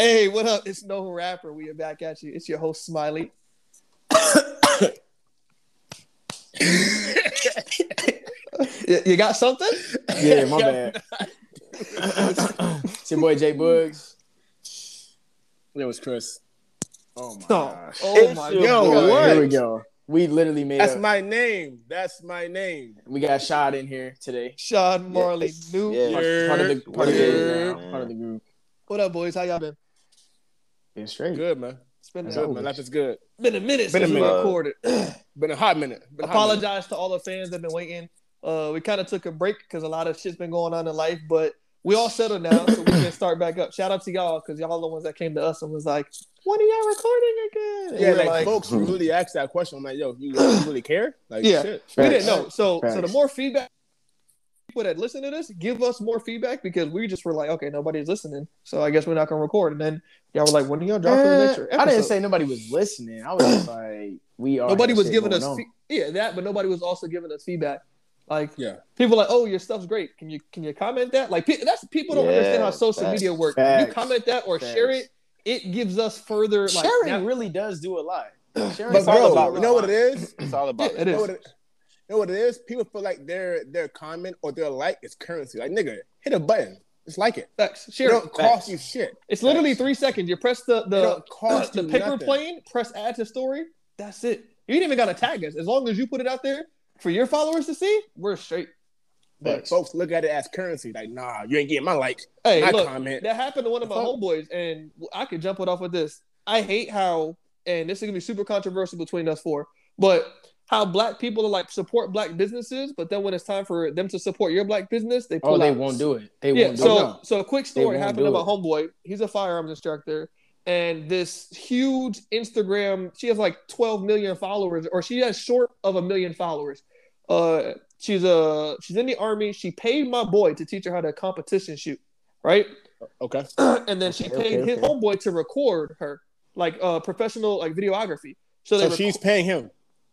Hey, what up? It's no rapper. We are back at you. It's your host Smiley. you you got something? Yeah, my bad. it's your boy Jay Boogs. It was Chris. Oh my Oh, gosh. oh my Yo, god. boy. what? Here we go. We literally made That's up. my name. That's my name. we got shot in here today. Sean Marley, new. Yeah. Part, part of the part of the Yeah. group now. Part of the group. What up, boys? How y'all been? Been straight. Good man. It's been, That's Good always. man. Life is good. been a minute Been a since we minute. recorded. Been a hot minute. Been a hot minute. Apologize to all the fans that have been waiting. Uh, we kind of took a break because a lot of shit's been going on in life, but we all settled now, so we can start back up. Shout out to y'all because y'all the ones that came to us and was like, "When are y'all recording again?" And Yeah, we were like, folks really asked that question. I'm like, yo, you, you really care? Like, Yeah. shit. we didn't know. So, so the more feedback people that listen to this give us more feedback because we just were like, okay, nobody's listening, so I guess we're not gonna record. And then y'all were like, when are y'all dropping the next Eh, episode? I didn't say nobody was listening. I was like, we are. nobody was giving us fe- yeah that, but nobody was also giving us feedback. Like Yeah. people like, oh, your stuff's great. Can you can you comment that? Like pe- that's people don't Yeah, understand how social facts. media works. If you comment that or share it, it gives us further like Sharing now- really does do a lot. Sharing But It's all bro, about you know what it is? It's all about Yeah, it. it You know what it, you know what it is? People feel like their their comment or their like is currency. Like nigga, hit a button. Just like it. Facts. Share it. don't cost you shit. It's literally three seconds. You press the the cost the paper nothing. plane, press add to story. That's it. You ain't even gotta tag us. As long as you put it out there for your followers to see, we're straight. But Facts. folks look at it as currency. Like, nah, you ain't getting my like. Hey, My look, comment. that happened to one of my homeboys, and I could jump it off with this. I hate how, and this is gonna be super controversial between us four, but how black people are like support black businesses, but then when it's time for them to support your black business, they pull Oh, they out. won't do it. They Yeah, won't do so it. so a quick story happened to my homeboy. He's a firearms instructor, and this huge Instagram. She has like 12 million followers, or she has short of a million followers. Uh, she's a she's in the army. She paid my boy to teach her how to competition shoot, right? Okay. and then she Okay, paid okay, his okay. homeboy to record her, like uh, professional like videography. So So she's paying him.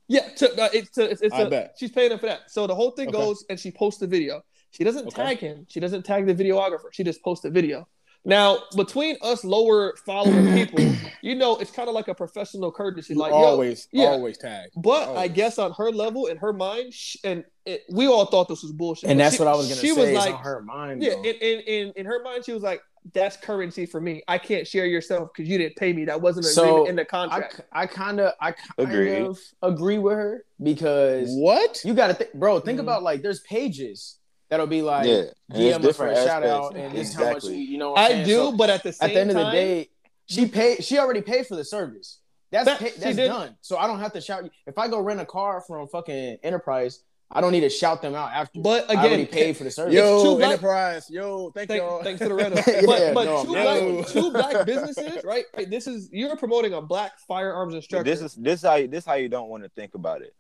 Yeah, to, uh, it's to, it's, it's a- bet. she's paying him for that. So the whole thing Okay. goes, and she posts the video. She doesn't Okay. tag him. She doesn't tag the videographer. She just posts the video. Now, between us lower following people, you know, it's kind of like a professional courtesy. You Like, yo, always, yeah. always tag. but I guess on her level, in her mind, sh and it, we all thought this was bullshit. And that's she- what I was gonna She say. She was like, on her mind. yeah, in, in in in her mind, she was like, "That's currency for me. I can't share yourself because you didn't pay me. That wasn't So, in the contract." I kind of I kind Agreed. of agree with her because What? you got to think, bro. Think Mhm. about like there's pages that'll be like Yeah, and it's DM us for different a shout out aspects. and this is how much Exactly. we, you know. I'm I saying? do, So, but at the same at the end of the day, she paid. She already paid for the service. That's That- pay, that's done. So I don't have to shout. If I go rent a car from fucking Enterprise, I don't need to shout them out after. But again, I already again, paid for the service. Yo, black- Enterprise. Yo, thank, Thank, y'all. thanks to the rental. Yeah, but but no, two, black, two black businesses, right? Hey, This is you're promoting a black firearms instructor. This is this how you, this how you don't want to think about it.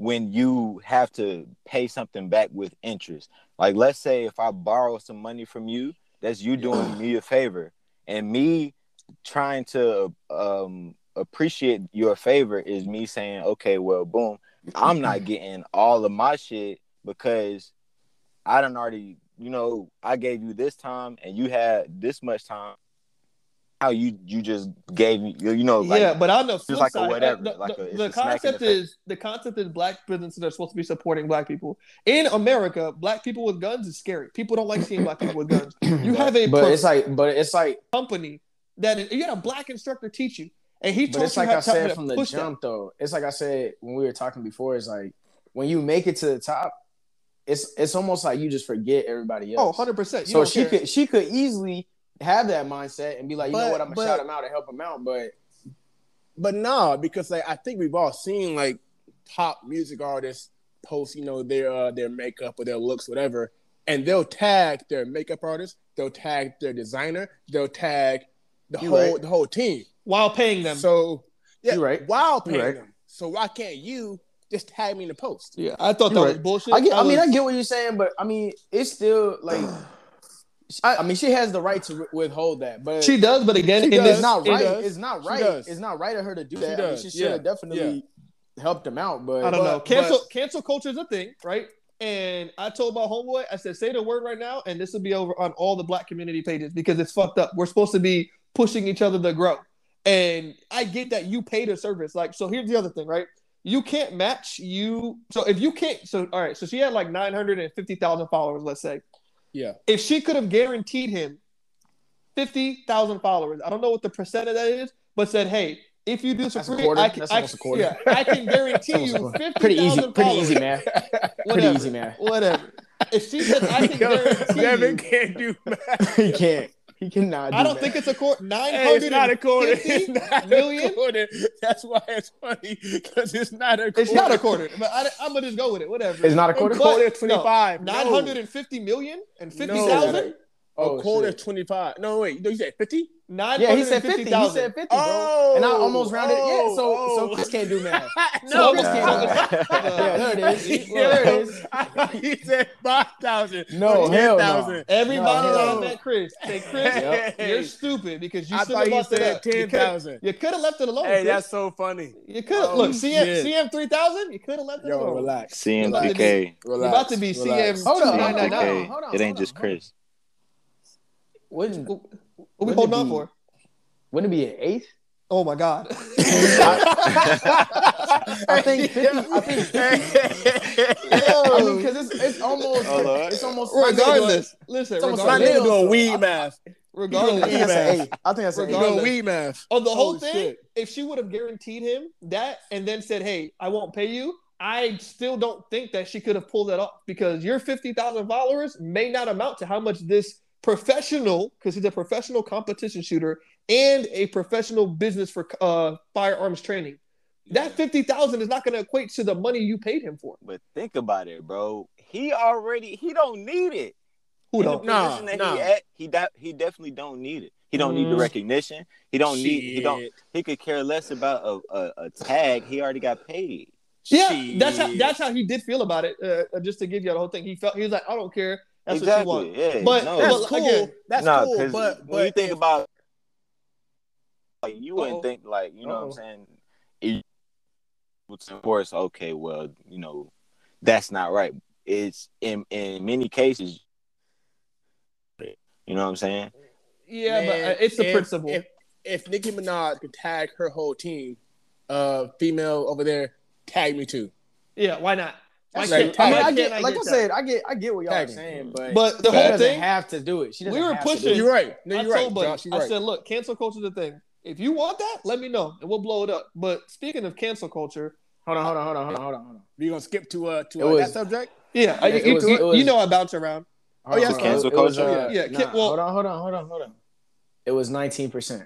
When you have to pay something back with interest. Like let's say if I borrow some money from you, that's you doing me a favor. And me trying to um appreciate your favor is me saying, okay, well, boom, I'm not getting all of my shit because I done already, you know, I gave you this time and you had this much time. How you you just gave me, you know, like yeah, but on the flip like a side, whatever, uh, the, like a- it's the a concept the face. is the concept is black businesses are supposed to be supporting black people. In America, black people with guns is scary. People don't like seeing black people with guns. You have a but it's like, but it's like, company that is, you had a black instructor teach you, and he but it's you like how, I said from the push that. jump though. It's like I said when we were talking before. It's like when you make it to the top, it's it's almost like you just forget everybody Oh, else. 100 percent. so she could she could easily have that mindset and be like, you know what, I'm gonna but- shout him out and help him out. But But nah, because like I think we've all seen like top music artists post, you know, their uh, their makeup or their looks, whatever, and they'll tag their makeup artist, they'll tag their designer, they'll tag the You whole right. the whole team. while paying them. So yeah, You right. while paying right. them. So why can't you just tag me in the post? yeah, I thought that You're was right. bullshit. I get, I mean, I get what you're saying, but I mean, it's still like, I, I mean, she has the right to withhold that, but she does, but again, She does. this it's not right. does. It's not right. It's not right of her to do She that. I mean, she should have Yeah. definitely helped him out, but I don't know. Cancel but- cancel culture is a thing, right? And I told my homeboy, I said, say the word right now, and this will be over on all the black community pages because it's fucked up. We're supposed to be pushing each other to grow. And I get that you paid a service. Like, so here's the other thing, right? You can't match you. So if you can't, so all right, so she had like 950,000 followers, let's say. Yeah. If she could have guaranteed him 50,000 followers, I don't know what the percent of that is, but said, hey, if you do this for free, quarter. I can, That's I, almost a quarter. yeah, I can guarantee you quarter. 50,000 Pretty easy. Pretty easy, man. Pretty Whatever. easy, man. Whatever. If she said, I can guarantee Devin you, can't do math. he can't. He cannot. Do I don't that. think it's a quarter. Nine Hey, it's not a quarter. It's not million? a quarter. That's why it's funny because it's not a quarter. It's not a quarter, but I, I'm gonna just go with it. Whatever. It's not a quarter. A quarter 25. Nine No. hundred and fifty million and fifty No. Oh, a quarter shit. 25. No, wait. No, you said 50? Nine Yeah, he said and 50. fifty He said 50, bro. Oh, and I almost rounded it. Yeah, so oh, so oh. Chris can't do math. No, Chris can't do math. Yeah, there it is. There it is. He said 5,000. No, or hell no. 10,000. Everybody No, that hell I Chris say, Chris, Yep. you're stupid because you I should thought have you left it said up. You coulda- 10,000. You could have left it alone. Hey, Chris. that's so funny. you could have Oh, look CM shit. CM three thousand. You could have left it Yo, alone. relax. CMPK. You're about to be Relax. CM Hold on, hold on, 299. hold on, CMPK. hold on, It ain't hold just on. Chris. Wouldn't What we holding on for? wouldn't it be an eighth? Oh my god. I think 50. I think 50. I mean, because it's, it's almost Hold it's almost regardless, listen. It's almost My like Regardless, nigga doing so weed I- math. I think regardless, that's an eighth. I think that's an He. Regardless. doing weed math. on the whole Oh, thing, shit. if she would have guaranteed him that and then said, "Hey, I won't pay you," I still don't think that she could have pulled that off because your fifty thousand followers may not amount to how much this professional, because he's a professional competition shooter and a professional business for uh, firearms training. That fifty thousand is not going to equate to the money you paid him for. But think about it, bro. He already he don't need it. Who In don't? Nah, that nah. he at, he de- he definitely don't need it. He don't need the Mm. recognition. He don't need he don't he could care less about a, a, a tag. He already got paid. Yeah, that's how that's how he did feel about it. Uh, uh, just to give you the whole thing, he felt he was like, "I don't care. That's exactly. what you want." Yeah. But- no, That's cool. again- That's no, cool. because But, when you think if- about like you Uh-oh. wouldn't think like you know Uh-oh. what I'm saying. It, of course, okay, well, you know, that's not right. It's in in many cases, you know what I'm saying. Yeah, Man, but uh, it's the if- principle. If, if Nicki Minaj could tag her whole team, uh, female over there, tag me too. yeah, why not? Why That's can't- I mean, why I can't get, like I said, I get, I get what y'all are saying, but But the whole thing, have to do it. She doesn't we were have to do pushing- You're right. No, you're right, told Buddy, Josh. You're I right. said, look, cancel culture is the thing. If you want that, let me know, and we'll blow it up. But speaking of cancel culture, Hold on, hold on, hold on, hold on, hold on, hold on. we gonna skip to uh to uh, was- that subject. yeah, I, you, was- you- was- you know I bounce around. Oh, yeah, cancel culture? Yeah, nah, well- hold on, hold on, hold on, hold on. It was nineteen percent.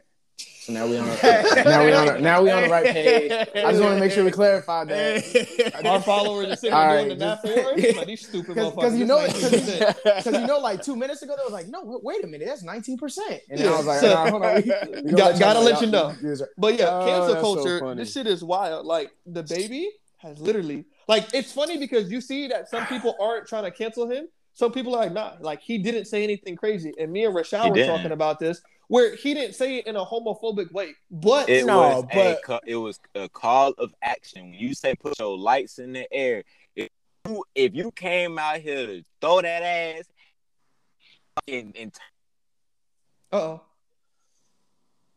So now we on now we on now we on the right page. I just want to make sure we clarify that Our followers are sitting All there right, doing the math for us. Like, these stupid motherfuckers. because you know because you know like two minutes ago they was like no wait a minute that's nineteen percent and then Yeah, I was like so- nah, hold on we, we gonna Got- gotta let you know. y'all- y'all- But yeah, Oh, cancel that's so culture. this shit is wild. Like DaBaby has literally like it's funny because you see that some people aren't trying to cancel him. Some people are like, nah, like he didn't say anything crazy. And me and He Rashad were didn't. talking about this, where he didn't say it in a homophobic way. But It No, was but- ca- it was a call of action. When you say put your lights in the air, if you, if you came out here to throw that ass and, and uh oh.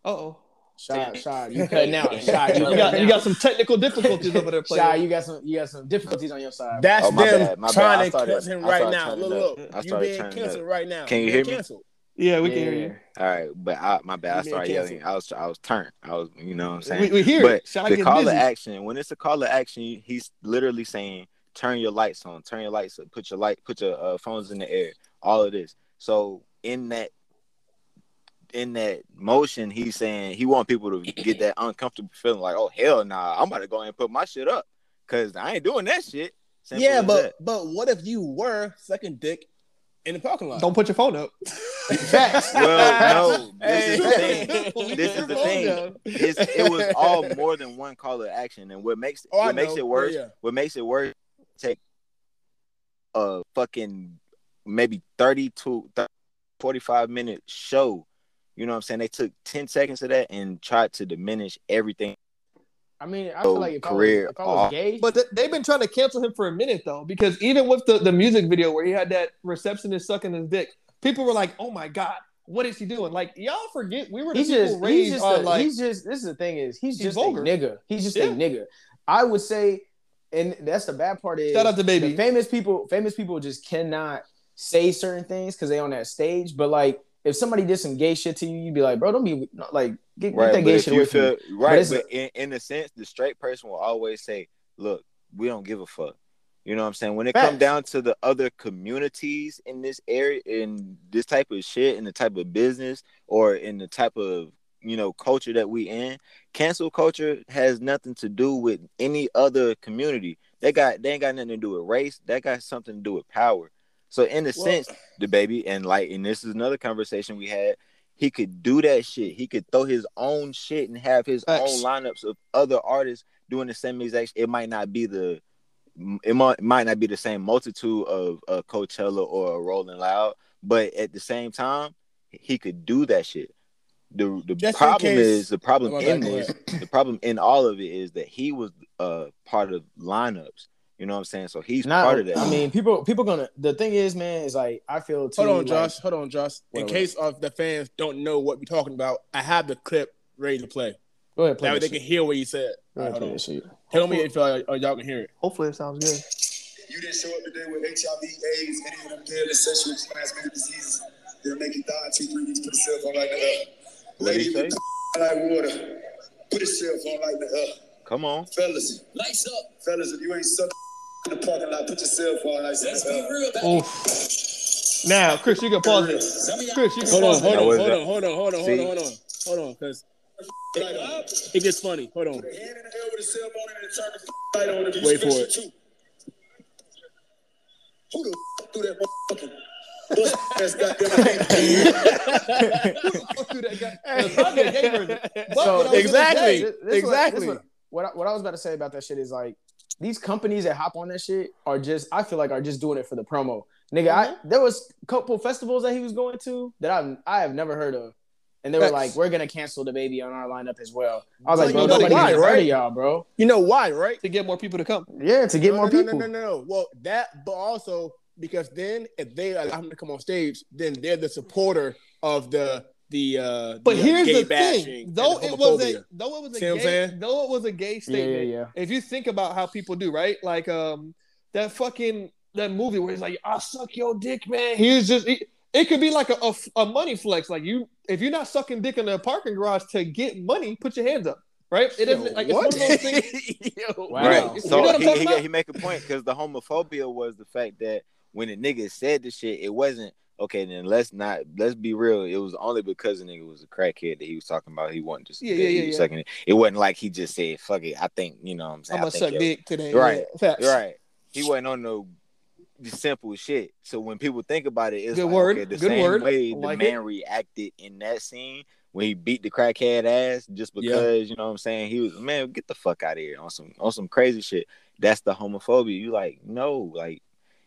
Uh oh. Shot, shot, you cutting out. Shot, you You got you got some technical difficulties over there, player. Shot, you got some, you got some difficulties on your side. That's Oh, my them bad, my bad. trying I to started- cancel him right now. Look, look, you being canceled up. right now. Can you hear me? Canceled. Yeah, we Yeah, can hear you. all right, but I, my bad. I started yelling. I was I was turned. I was you know what I'm saying. We, we hear but it. The call busy. of action when it's a call to action he's literally saying turn your lights on turn your lights up put your light put your uh, phones in the air all of this so in that in that motion he's saying he want people to get that uncomfortable feeling like oh hell nah i'm about to go ahead and put my shit up because i ain't doing that shit Simple yeah, but that. but what if you were second dick in the parking lot? Don't put your phone up. Well no this is the thing this is the thing. it's, it was all more than one call of action and what makes Oh, I what makes know. it worse Yeah, yeah. what makes it worse take a fucking maybe 30 to 30, 45 minute show you know what i'm saying they took 10 seconds of that and tried to diminish everything I mean, I feel like if Career I was, if I was off. gay, But th- they've been trying to cancel him for a minute though, because even with the, the music video where he had that receptionist sucking his dick, people were like, "Oh my god, what is he doing? Like y'all forget we were the He's people just, he's raised just, on a, like he's just. This is the thing is, he's He's just vulgar. a nigga. He's just Yeah. a nigga. I would say, and that's the bad part is shout out to baby. the famous people. Famous people just cannot say certain things because they on that stage. But like, if somebody did some gay shit to you, you'd be like, bro, don't be like, get, get Right, that gay shit you away from me. right, it's but in, in a sense, the straight person will always say, "Look, we don't give a fuck." You know what I'm saying? When it Facts. comes down to the other communities in this area, in this type of shit, in the type of business, or in the type of you know culture that we in, cancel culture has nothing to do with any other community. They got they ain't got nothing to do with race. That got something to do with power. So in a Well- sense, DaBaby and like, and this is another conversation we had. He could do that shit. He could throw his own shit and have his own lineups of other artists doing the same exact. It might not be the, it might, might not be the same multitude of a Coachella or a Rolling Loud, but at the same time, he could do that shit. The the Just problem is the problem Oh, in this. The problem in all of it is that he was uh part of lineups. You know what I'm saying? So he's Not, part of that. I mean, people, people gonna. The thing is, man, is like I feel too. Hold on, like- Josh. Hold on, Josh. In Whatever. case of the fans don't know what we're talking about, I have the clip ready to play. Go ahead, play That way they shit. can hear what you said. Go ahead, right, play hold on. that shit. Tell me if uh, uh, y'all can hear it. hopefully it sounds good. You didn't show up today with HIV, AIDS, any of them deadly sexually transmitted diseases that'll make you die in two, three weeks. Put a cell phone like that. What'd Lady, say? like water. Put a cell phone like that. Come on. Fellas, lights up. Fellas, if you ain't suck in the parking lot, put your cell phone like. Let's be real. Oof. Oh. Now, Chris, you can pause it. Chris, you can Hold on, pause hold on, hold on, hold on, hold on, hold on, hold on, hold on, because Light on. it gets funny. Hold on. Hand in the air with a cell phone and then turn the light on if you Wait for it. Who the threw that motherfucking bus ass goddamn Fuck you, that guy. It's probably a gay So, what I was gonna exactly. say- This- this Exactly. What, this what, what, I, what I was about to say about that shit is like these companies that hop on that shit are just I feel like are just doing it for the promo. Nigga, I mm-hmm. there was a couple festivals that he was going to that I I have never heard of. And they were Facts. like, we're gonna cancel DaBaby on our lineup as well. I was Well, like, you know nobody why, even heard right? of y'all, bro. You know why, right? to get more people to come. Yeah, to get no, more no, people. No, no, no, no. Well, that, but also because then if they allow him to come on stage, then they're the supporter of the the. uh But the, uh, here's gay the thing: though the it was a though it was a See gay, though it was a gay statement. yeah, yeah. If you think about how people do, right? Like um that fucking that movie where he's like, "I suck your dick, man." He's just he, it could be like a, a, a money flex. Like you, if you're not sucking dick in the parking garage to get money, put your hands up, right? It doesn't like it's one of those things. Yo, Wow. Right. You So know what I'm he, he, he make a point because the homophobia was the fact that when the nigga said the shit, it wasn't okay. Then let's not let's be real. It was only because the nigga was a crackhead that he was talking about. He wasn't just Yeah, yeah, he yeah, was yeah. sucking it. It wasn't like he just said fuck it. I think you know what I'm saying. I'm I gonna suck dick today. Right. Yeah. Right. He wasn't on no simple shit. So when people think about it, it's Good like, word. okay, the Good same word. way the like man reacted in that scene when he beat the crackhead ass just Yeah. because you know what I'm saying he was man get the fuck out of here on some on some crazy shit. That's the homophobia. You like no like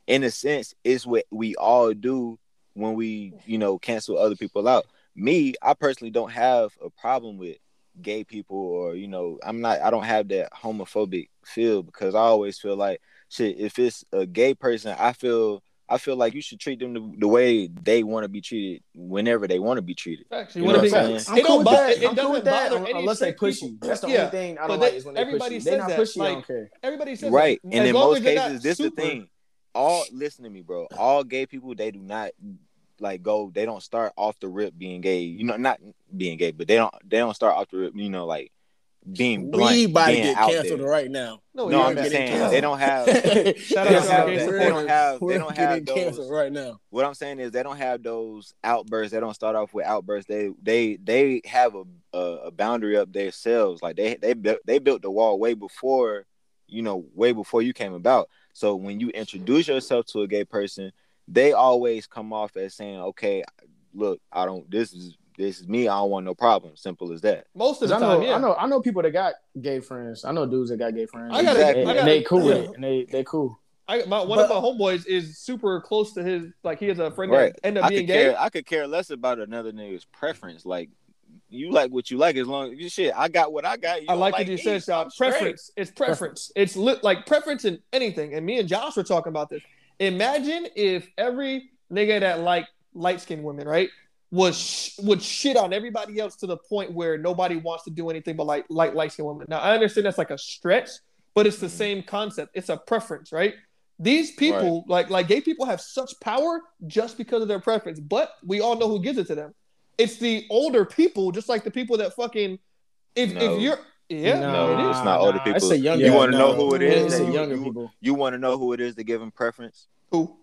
in a sense it's what we all do when we you know cancel other people out. Me, I personally don't have a problem with gay people or you know I'm not I don't have that homophobic feel because I always feel like shit if it's a gay person I feel I feel like you should treat them the, the way they want to be treated whenever they want to be treated. Facts. You You want to know what I'm saying? I'm It cool don't bother- that. it I'm cool with doesn't that bother any unless they straight push you. That's the Yeah, only thing I don't they- like is when they push everybody you. They're says not that, pushing. I like- don't care. Everybody says Right. that. And As in most as you're not cases, this is the super- thing. All listen to me, bro. All gay people they do not like go. They don't start off the rip being gay. You know, not being gay, but they don't. They don't start off the rip. You know, like being blunt. we about to get out canceled there. right now. No, No, I'm just saying canceled. they don't have. Shout they out don't to have, our they don't have. They We're don't have those. canceled right now. What I'm saying is they don't have those outbursts. They don't start off with outbursts. They they they have a a, a boundary up themselves. Like they they built they built the wall way before, you know, way before you came about. So when you introduce yourself to a gay person, they always come off as saying, "Okay, look, I don't. This is this is me. I don't want no problem. Simple as that." Most of the I know, time, yeah. I know, I know people that got gay friends. I know dudes that got gay friends. I gotta- and, and they cool with yeah. it, and they they cool. I, my, one But- of my homeboys is super close to his like he has a friend Right. that ended up I being could gay. care. I could care less about another nigga's preference. Like you like what you like as long as you shit. I got what I got. You I don't like what you said, Sean. Preference. It's preference. It's lit like preference in anything. And me and Josh were talking about this. Imagine if every nigga that like light skinned women, right, was sh- would shit on everybody else to the point where nobody wants to do anything but like like light skin women. Now I understand that's like a stretch, but it's the Mhm. same concept. It's a preference, right? These people, like like gay people, have such power just because of their preference. But we all know who gives it to them. It's the older people, just like the people that fucking. If No. if you're yeah, No, it is. it's not older It's people. the younger. You wanna know who it Yeah. It's that you- younger you- people. You want to know who it is to give them preference? Who?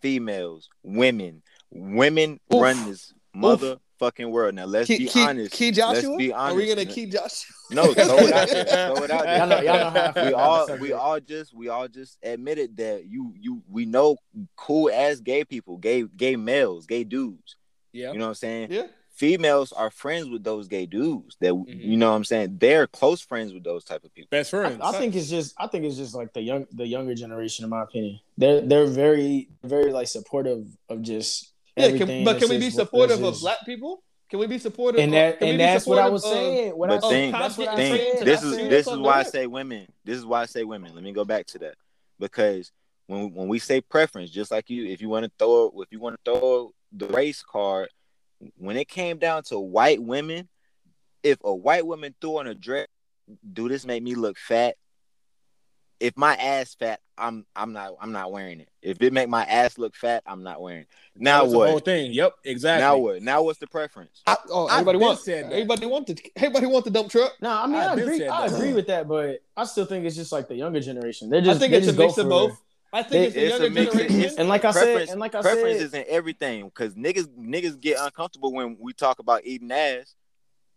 Females, women, women Oof. run this motherfucking world. Now let's Key, be Key, honest. Key Joshua? Let's be honest. Are we gonna Key Joshua? No, throw it out there. Throw it out there. Y'all know- y'all know how we all we all just we all just admitted that you you we know cool ass gay people, gay gay males, gay dudes. Yeah. You know what I'm saying? Yeah. Females are friends with those gay dudes. That Mhm. you know what I'm saying? They're close friends with those type of people. Best I, friends. I think it's just I think it's just like the young the younger generation in my opinion. They're they're very very like supportive of just Yeah, can, but can we be supportive that's of black people? Can we be supportive? And that can we and be that's what I was of- saying. What But I, think- that's what I think- said. This is this is why I say women. This is why I say women. Let me go back to that because when when we say preference, just like you, if you want to throw if you want to throw the race card, when it came down to white women, if a white woman threw on a dress, do this make me look fat? If my ass fat, I'm I'm not I'm not wearing it. If it make my ass look fat, I'm not wearing it. Now That's the whole thing. Yep. Exactly. Now what? Now what's the preference? I, oh, I've everybody been wants. said that. Everybody wants the. Everybody want the dump truck. No, I mean I've I agree. I agree with that, but I still think it's just like the younger generation. They're just I think it's a just go mix of for- both. I think it's the a younger mix of- generation. And like I said, preference, and like I preference said, isn't everything because niggas niggas get uncomfortable when we talk about eating ass.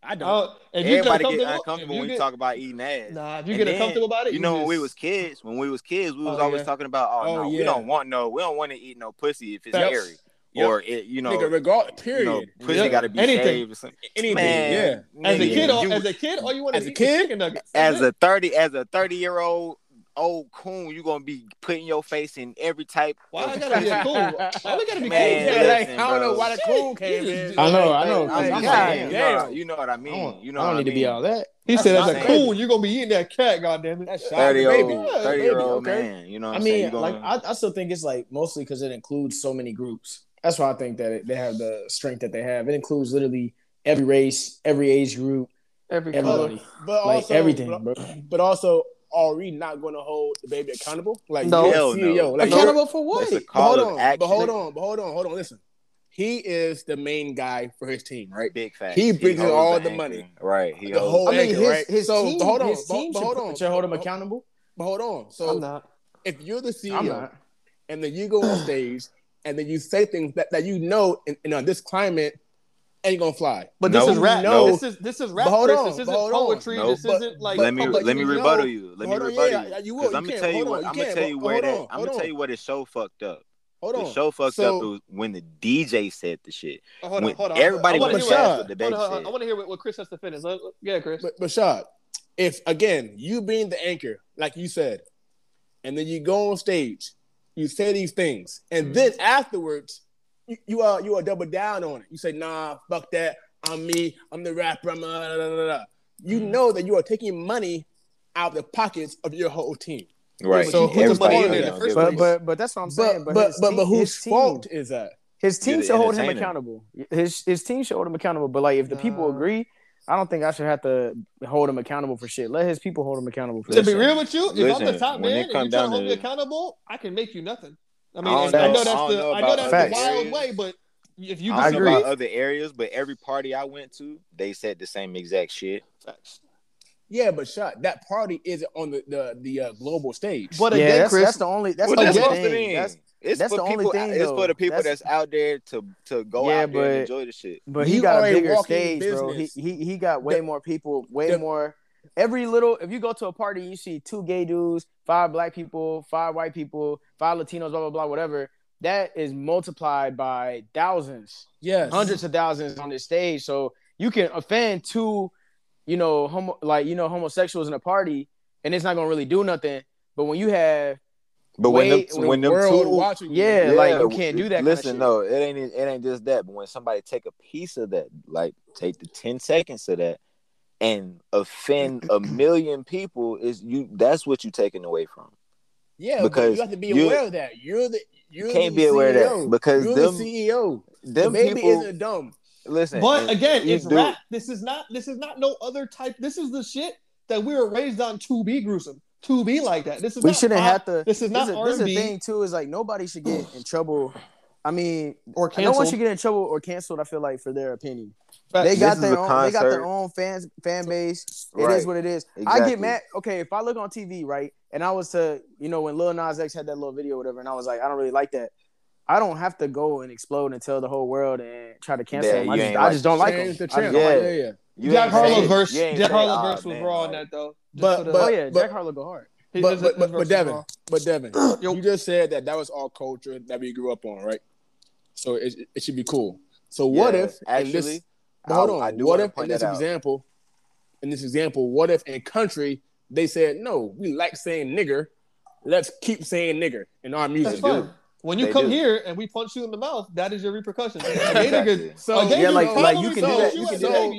I don't. Uh, if you Everybody get get uncomfortable, uncomfortable if you when we talk about eating ass. Nah, if you And get then, uncomfortable about it, You know, when we was kids, when we was kids, we was Oh, always yeah. talking about, oh, Oh, no, yeah. we don't want no, we don't want to eat no pussy if it's Yep. hairy Yep. or it, you know, Nigga, regard. you Period. know, pussy Yeah. got to be Anything. shaved or something. Anything. Man, yeah. as a kid, all, you- as a kid, all you want As to a eat kid? is chicken nuggets. as a thirty, as a thirty year old old coon, you gonna be putting your face in every type. Why of- I gotta be a cool? Why we gotta be Man, cool? Yeah, like, I don't know why the cool came in. I know, I know. I'm Like, just God you know, damn. you know what I I mean. don't, You know, I don't what need to be all that. He said, as a That's cool, you're gonna be eating that cat. Goddamn it! That's shot, Thirty baby. old, Yeah, thirty year old okay. man. You know what I I'm saying? mean, like gonna- I, I still think it's like mostly because it includes so many groups. That's why I think that it, they have the strength that they have. It includes literally every race, every age group, Every everybody, But like also, everything, but, bro. but also, are we not going to hold DaBaby accountable? Like, No. you're Hell CEO. no. Like, Accountable for what? It's a But call hold of on, action. but hold on, but hold on, hold on. Listen, he is the main guy for his team, right? Big fact. He brings in all the the money. Right. He The whole I mean, anchor, his, right? his So, team, but hold on, his but- team but should, hold on, should hold him accountable. But hold on. So I'm not. if you're the CEO I'm not. and then you go on stage and then you say things that, that you know in, in uh, this climate ain't gonna fly. But this is rap. no. This is this is rap. But hold on, this isn't but hold on. poetry. No, this but- isn't like. let me but let me you rebuttal know- you. Let me rebuttal yeah, you. yeah, you will. You I'm gonna tell you what I'm gonna tell you where hold that I'm gonna tell you where the show fucked up. Hold The on. show fucked So- up was when the DJ said the shit. Oh, hold on, when hold on. everybody I wanna went hear fast what- with DaBaby hold on, hold on. said. I want to hear what, what Chris has to finish. Let- Yeah, Chris. But but Shad, if again you being the anchor, like you said, and then you go on stage, you say these things, and Mhm. then afterwards you, you are you are double down on it. You say, nah, fuck that. I'm me. I'm the rapper. I'm uh, da, da, da, da. You Mhm. know that you are taking money out of the pockets of your whole team. Right. so you put the everybody money in there the first a But place. but but that's what I'm saying. But But but but, team- but whose his team- fault is that? His team should hold him accountable. His his team should hold him accountable. But like, if the people agree, I don't think I should have to hold him accountable for shit. Let his people hold him accountable for to be shit. real with you, if I'm the top man and you're trying to hold me accountable, I can make you nothing. I mean, I and don't I know- know I that's the know I know that's other the wild way, but if you I don't disagree, know about other areas, but every party I went to, they said the same exact shit. Facts. Yeah, but shot that party isn't on the the, the uh, global stage. But yeah, that's, Chris, that's the only. That's What the that's only supposed thing. mean? That's, It's that's for the only people. thing, it's though. for the people That's- that's, out there to to go Yeah, out there but- and enjoy the shit. but he You got a a bigger walking stage, bro. He, he he got way The- more people, way the- more. Every little, if you go to a party, you see two gay dudes, five black people, five white people, five Latinos, blah blah blah, whatever. That is multiplied by thousands. yes, hundreds of thousands on this stage. So you can offend two, you know, homo like you know, homosexuals in a party, and it's not gonna really do nothing. But when you have But when Wait, them, the when them world two, watching you. yeah, like you can't do that. kind of Listen, shit. no, it ain't it ain't just that. But when somebody take a piece of that, like take the ten seconds of that, and offend a million people, is you that's what you're taking away from. Yeah, Because because you have to be aware of that. You're the you're You can't the be aware of that because you're them, the CEO. The them baby people. isn't dumb. listen, But and again, it's do- rap. This is not. This is not no other type. This is the shit that we were raised on to be gruesome, to be like that. This is We not shouldn't pop. have to. This is not this R is and the thing too. Is like nobody should get in trouble. I mean, or no one canceled. should get in trouble or canceled. I feel like for their opinion. Facts. They got is their a own. They got their own fans fan base. It is Right. what it is. I get mad. Okay, if I look on TV, right, and I was to, you know, when Lil Nas X had that little video, or whatever, and I was like, I don't really like that. I don't have to go and explode and tell the whole world and try to cancel Yeah, him. I just, ain't I just don't like him. the I just Yeah. like yeah, yeah. you Jack Harlow verse. Jack Harlow "Ah, verse was man, raw on that though. Just But- the- but- Oh yeah, but- Jack Harlow go hard. his- But but but, but Devin, raw. but Devin, you just said that that was all culture that we grew up on, right? So it, it should be cool. So what Yeah, if actually? This, but hold on, I do what if in this that out. example, in this example, what if in country they said no, we like saying nigger, let's keep saying nigger in our That's music. fine. When you They come do. here and we punch you in the mouth, that is your repercussion. Exactly. So a Yeah, like- like, you can do that- you you can a do that.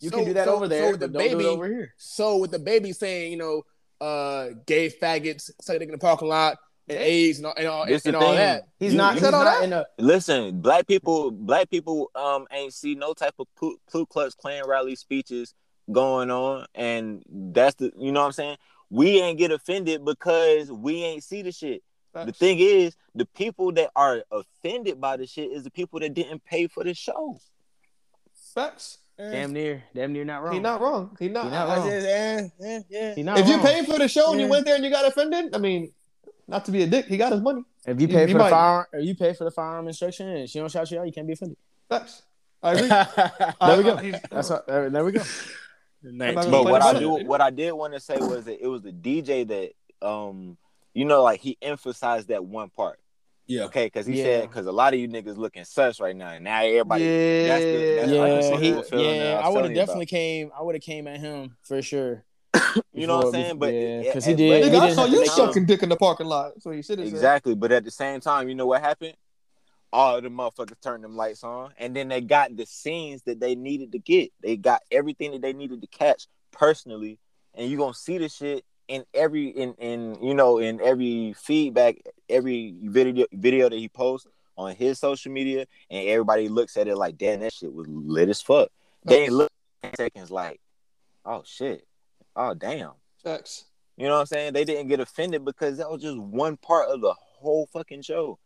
You So- can do that so- over so there, the don't do baby- it over here. So with DaBaby saying, you know, uh, gay faggots, suck a dick in the parking lot, and AIDS and all and all, and all that. He's You- not. you He's not that? in a. Listen, black people, black people, um, ain't see no type of Ku Ku Klux Klan rally speeches going on, and that's the, you know what I'm saying. We ain't get offended because we ain't see the shit. The thing is, the people that are offended by the shit is the people that didn't pay for the show. Facts. Damn near, damn near not wrong. He not wrong. He not. He not wrong. just, eh, eh, yeah. He not if you wrong. paid for the show and you went there and you got offended, I mean, not to be a dick, he got his money. If you You- pay you for the might- firearm, or you pay for the firearm instruction, and she don't shout you out, you can't be offended. Facts. I agree. There we go. I- I- That's what, there, there we go. not But gonna what I do, what I did want to say was that it was the DJ that, um, you know, like he emphasized that one part. Yeah. Okay, because he Yeah. said because a lot of you niggas looking sus right now, and now everybody. yeah, that's the- that's Yeah, like the he, same feeling that yeah. I would have telling you definitely came. I would have came at him for sure. You know what I'm saying? But yeah, 'cause he did- Nigga, I saw you sucking dick in the parking lot. So you should have said. Exactly, but at the same time, you know what happened? All the motherfuckers turned them lights on, and then they got the scenes that they needed to get. They got everything that they needed to catch personally, and you gonna see the shit in every in in you know in every feedback, every video video that he posts on his social media, and everybody looks at it like, damn, that shit was lit as fuck. They ain't look seconds like, oh shit, oh damn. Facts. You know what I'm saying? They didn't get offended because that was just one part of the whole fucking show.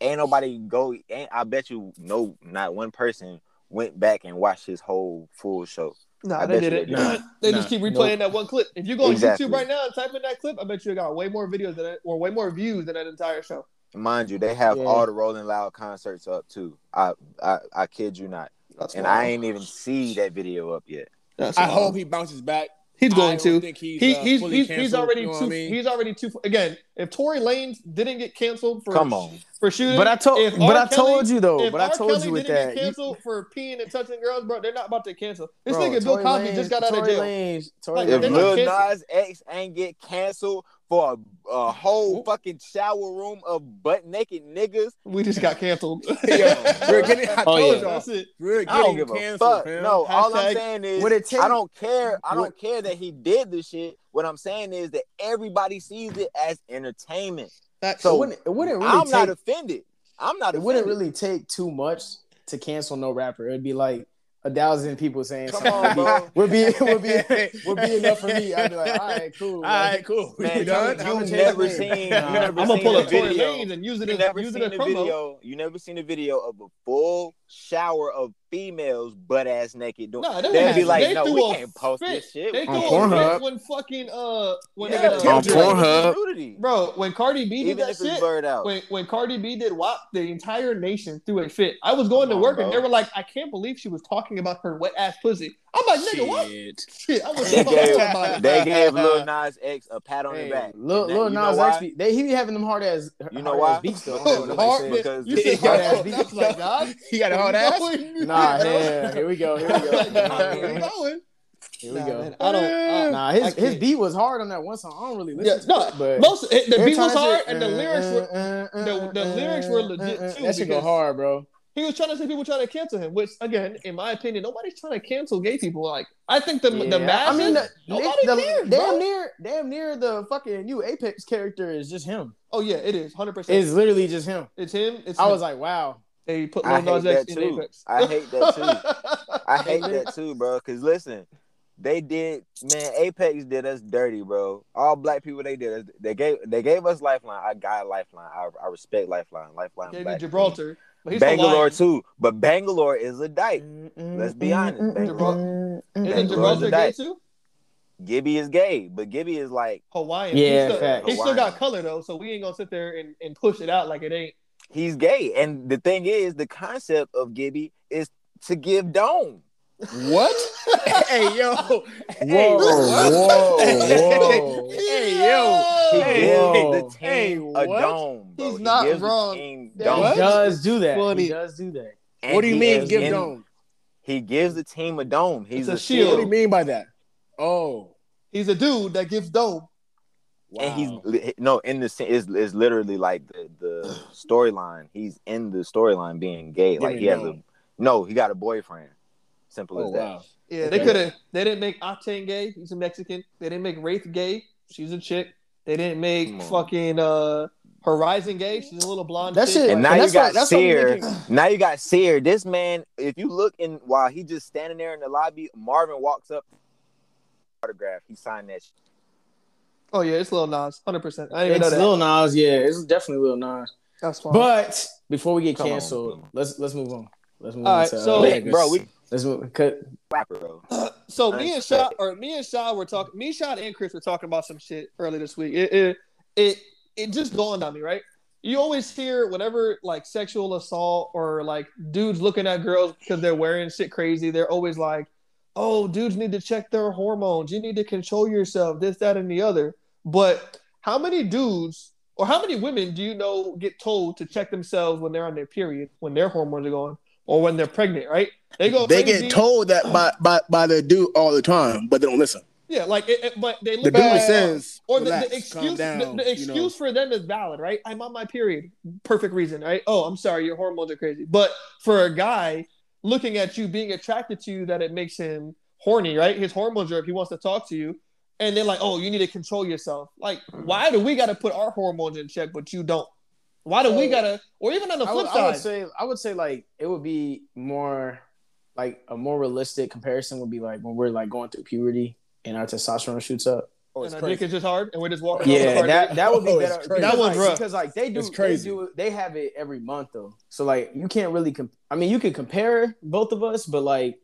Ain't nobody go. Ain't I bet you no, not one person went back and watched his whole full show. Nah, they did it. they did. they Nah, just keep replaying that one clip. If you go on Exactly. YouTube right now and type in that clip, I bet you got way more videos than that, or way more views than that entire show. Mind you, they have Yeah. all the Rolling Loud concerts up too. I I, I kid you not, That's and wild. I ain't even see that video up yet. That's I wild. hope he bounces back. He's going to. think he's, He, uh, he's fully he's, he's already you know too. I mean? He's already too. Again, if Tory Lanez didn't get canceled for Come on, for shooting, But I told, if but R. I told you though. But I R. told Kelly you with didn't that. get You- canceled for peeing and touching girls, bro, they're not about to cancel. This bro, nigga Bill Tory Cosby Lanez- just got out of Tory jail. Lanez- Tory Like, if they're Lanez- not Lil. Nas X ain't get canceled for a, a whole fucking shower room of butt naked niggas, We just got canceled. Yeah, we're getting. I Oh, told yeah. y'all, That's it. we're I don't getting give a canceled, fuck. fam. No, all I'm saying is Would it take- I don't care. I don't care that he did the shit. What I'm saying is that everybody sees it as entertainment. Facts. So So it wouldn't, it wouldn't really I'm take. not offended. I'm not it offended. wouldn't really take too much to cancel no rapper. It'd be like a thousand people saying Come something. on, bro. would be would be would be enough for me. I'd be like, all right, cool. All right, cool. Man, you done? How you never seen. You Nah, never I'm gonna pull a up Tory video. Lanez and use it You as never use seen it a as promo. video. You never seen a video of a full shower of females butt ass naked. Doing, Nah, they, they'd be like, they no, we can't post fit. this shit. They We threw On Pornhub. when fucking uh when Yeah, uh, Tim On Drake. Pornhub. Bro when Cardi B did Even that if shit. blurred out. When when Cardi B did WAP, the entire nation threw a fit. I was going Come to on, work and they were like, I can't believe she was talking about her wet ass pussy. I'm like, nigga, what? Shit. Shit, I was They gave, upset about they gave Lil Nas X a pat on Hey, the back. Lil, And that- Lil you know Nas? X, be- they he be having them hard ass, You know why? ass beats though. I don't know what nobody Hard, said. Because- you said Yeah. hard ass beats. That's like God. He got a hard ass. Nah, yeah, here we go, here we Like, God, where go, here we Nah, go. man, I don't. I, Nah, I his his beat was hard on that one song. I don't really Yeah, listen no, to it, but most the beat was hard and the uh, lyrics were uh, uh, the- the lyrics were legit, too, That shit go hard, bro. He was trying to say people trying to cancel him, which again, in my opinion, nobody's trying to cancel gay people. Like I think the the Yeah, masses, I mean, the, nobody the, cares, damn bro. near, damn near the fucking new Apex character is just him. Oh yeah, it is hundred percent. It's literally just him. It's him. It's I him. was like, wow. They put I Lil hate Nas X that in too. Apex. I hate that too. I hate that too, bro. Cause listen, they did, man. Apex did us dirty, bro. All black people, they did. Us, they gave, they gave us Lifeline. I got Lifeline. I, I respect Lifeline. Lifeline. Gave you black Gibraltar, but he's Bangalore too. too, but Bangalore is a dyke. Let's be honest, Isn't Bangalore Gibraltar Bangalore's a gay dyke. too? Gibby is gay, but Gibby is like Hawaiian. Yeah, he still, he still got color though, so we ain't gonna sit there and, and push it out like it ain't. He's gay, and the thing is, the concept of Gibby is to give dome. What? hey yo. Hey, Whoa, whoa, whoa. Hey yo. He Hey, gives whoa. the team Hey, a dome. Bro. He's He not gives wrong. team Yeah, dome. He does do that. Funny. He does do that. And What do you mean give in- dome? He gives the team a dome. He's It's a a, shield. What do you mean by that? Oh. He's a dude that gives dome. Wow. And he's no in the sen- is is literally like the the storyline. He's in the storyline being gay. Like he has a no. He got a boyfriend. Simple Oh as that. wow. Yeah, Okay. they could have. They didn't make Octane gay. He's a Mexican. They didn't make Wraith gay. She's a chick. They didn't make Come fucking uh Horizon gay. She's a little blonde. That chick. shit- And now And you got that's why Seer. Now you got Seer. This man, if you look in while he just standing there in the lobby, Marvin walks up, autograph. He signed that. Shit. Oh yeah, it's Lil Nas, hundred percent. I didn't even It's know that. Lil Nas, yeah. It's definitely Lil Nas. That's fine. But before we get Come on. canceled, let's let's move on. Let's move All on right, so- Wait, bro, we let's move. Cut. rapper, bro. So me and Shaw, or me and Shaw were talking. Me, Shaw, and Chris were talking about some shit earlier this week. It it it, it just dawned on me, right? You always hear whenever like sexual assault or like dudes looking at girls because they're wearing shit crazy. They're always like, "Oh, dudes need to check their hormones. You need to control yourself. This, that, and the other." But how many dudes or how many women do you know get told to check themselves when they're on their period, when their hormones are going, or when they're pregnant? Right? They go. They crazy. get told that by, by by the dude all the time, but they don't listen. Yeah, like, it, it- but they The look dude at says, or the, "Relax, the excuse, calm down," the, the you excuse know. for them is valid, right? I'm on my period, perfect reason, right? Oh, I'm sorry, your hormones are crazy. But for a guy looking at you, being attracted to you, that it makes him horny, right? His hormones are up. He wants to talk to you, and they're like, oh, you need to control yourself. Like, mm-hmm. why do we got to put our hormones in check, but you don't? Why do we gotta? Or even on the I flip would, I would side, say I would say like it would be more like a more realistic comparison would be like when we're like going through puberty and our testosterone shoots up. Oh, and it's our crazy. dick is just hard, and we're just walking. off the Yeah, party. that that would be Oh, better. crazy. That one's like, rough. because like they do It's they crazy. do they have it every month though. So like you can't really comp- I mean you can compare both of us, but like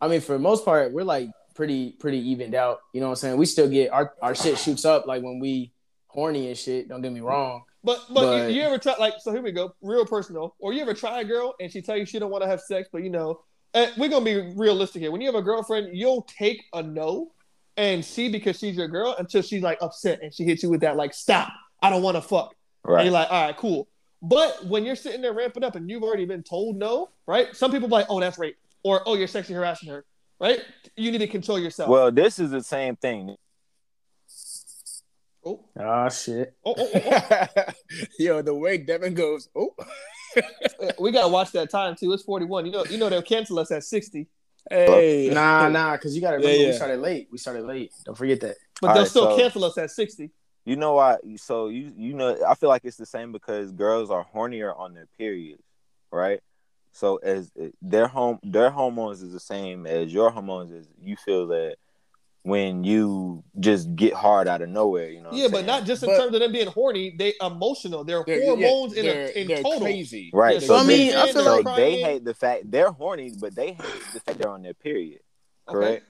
I mean for the most part we're like pretty pretty evened out. You know what I'm saying? We still get our our shit shoots up like when we horny and shit. Don't get me wrong. But but, But- you, you ever try like so here we go real personal or you ever try a girl and she tell you she don't want to have sex but you know and we're gonna be realistic here when you have a girlfriend you'll take a no and see because she's your girl until she's like upset and she hits you with that like stop I don't want to fuck. And you're like all right cool. But when you're sitting there ramping up and you've already been told no right some people be like oh that's rape or oh you're sexually harassing her right? You need to control yourself. Well, this is the same thing. oh, Ah shit. oh, oh, oh, oh. Yo, the way Devin goes, oh, we gotta watch that time too. It's 41 you know you know they'll cancel us at 60 hey, Nah, nah, because you gotta remember Yeah, yeah. we started late. We started late. Don't forget that. but All they'll right, still so- cancel us at 60 You know why? So you you know I feel like it's the same because girls are hornier on their periods, right? So as eh, their home their hormones is the same as your hormones is. You feel that when you just get hard out of nowhere, you know. what Yeah, I'm but saying? not just in But- terms of them being horny. They emotional. Their they're, hormones yeah, in, they're, a, in they're total. crazy. right. Yeah, so so I mean, they, I feel so like- they hate the fact they're horny, but they hate the fact they're on their period. Okay. Correct.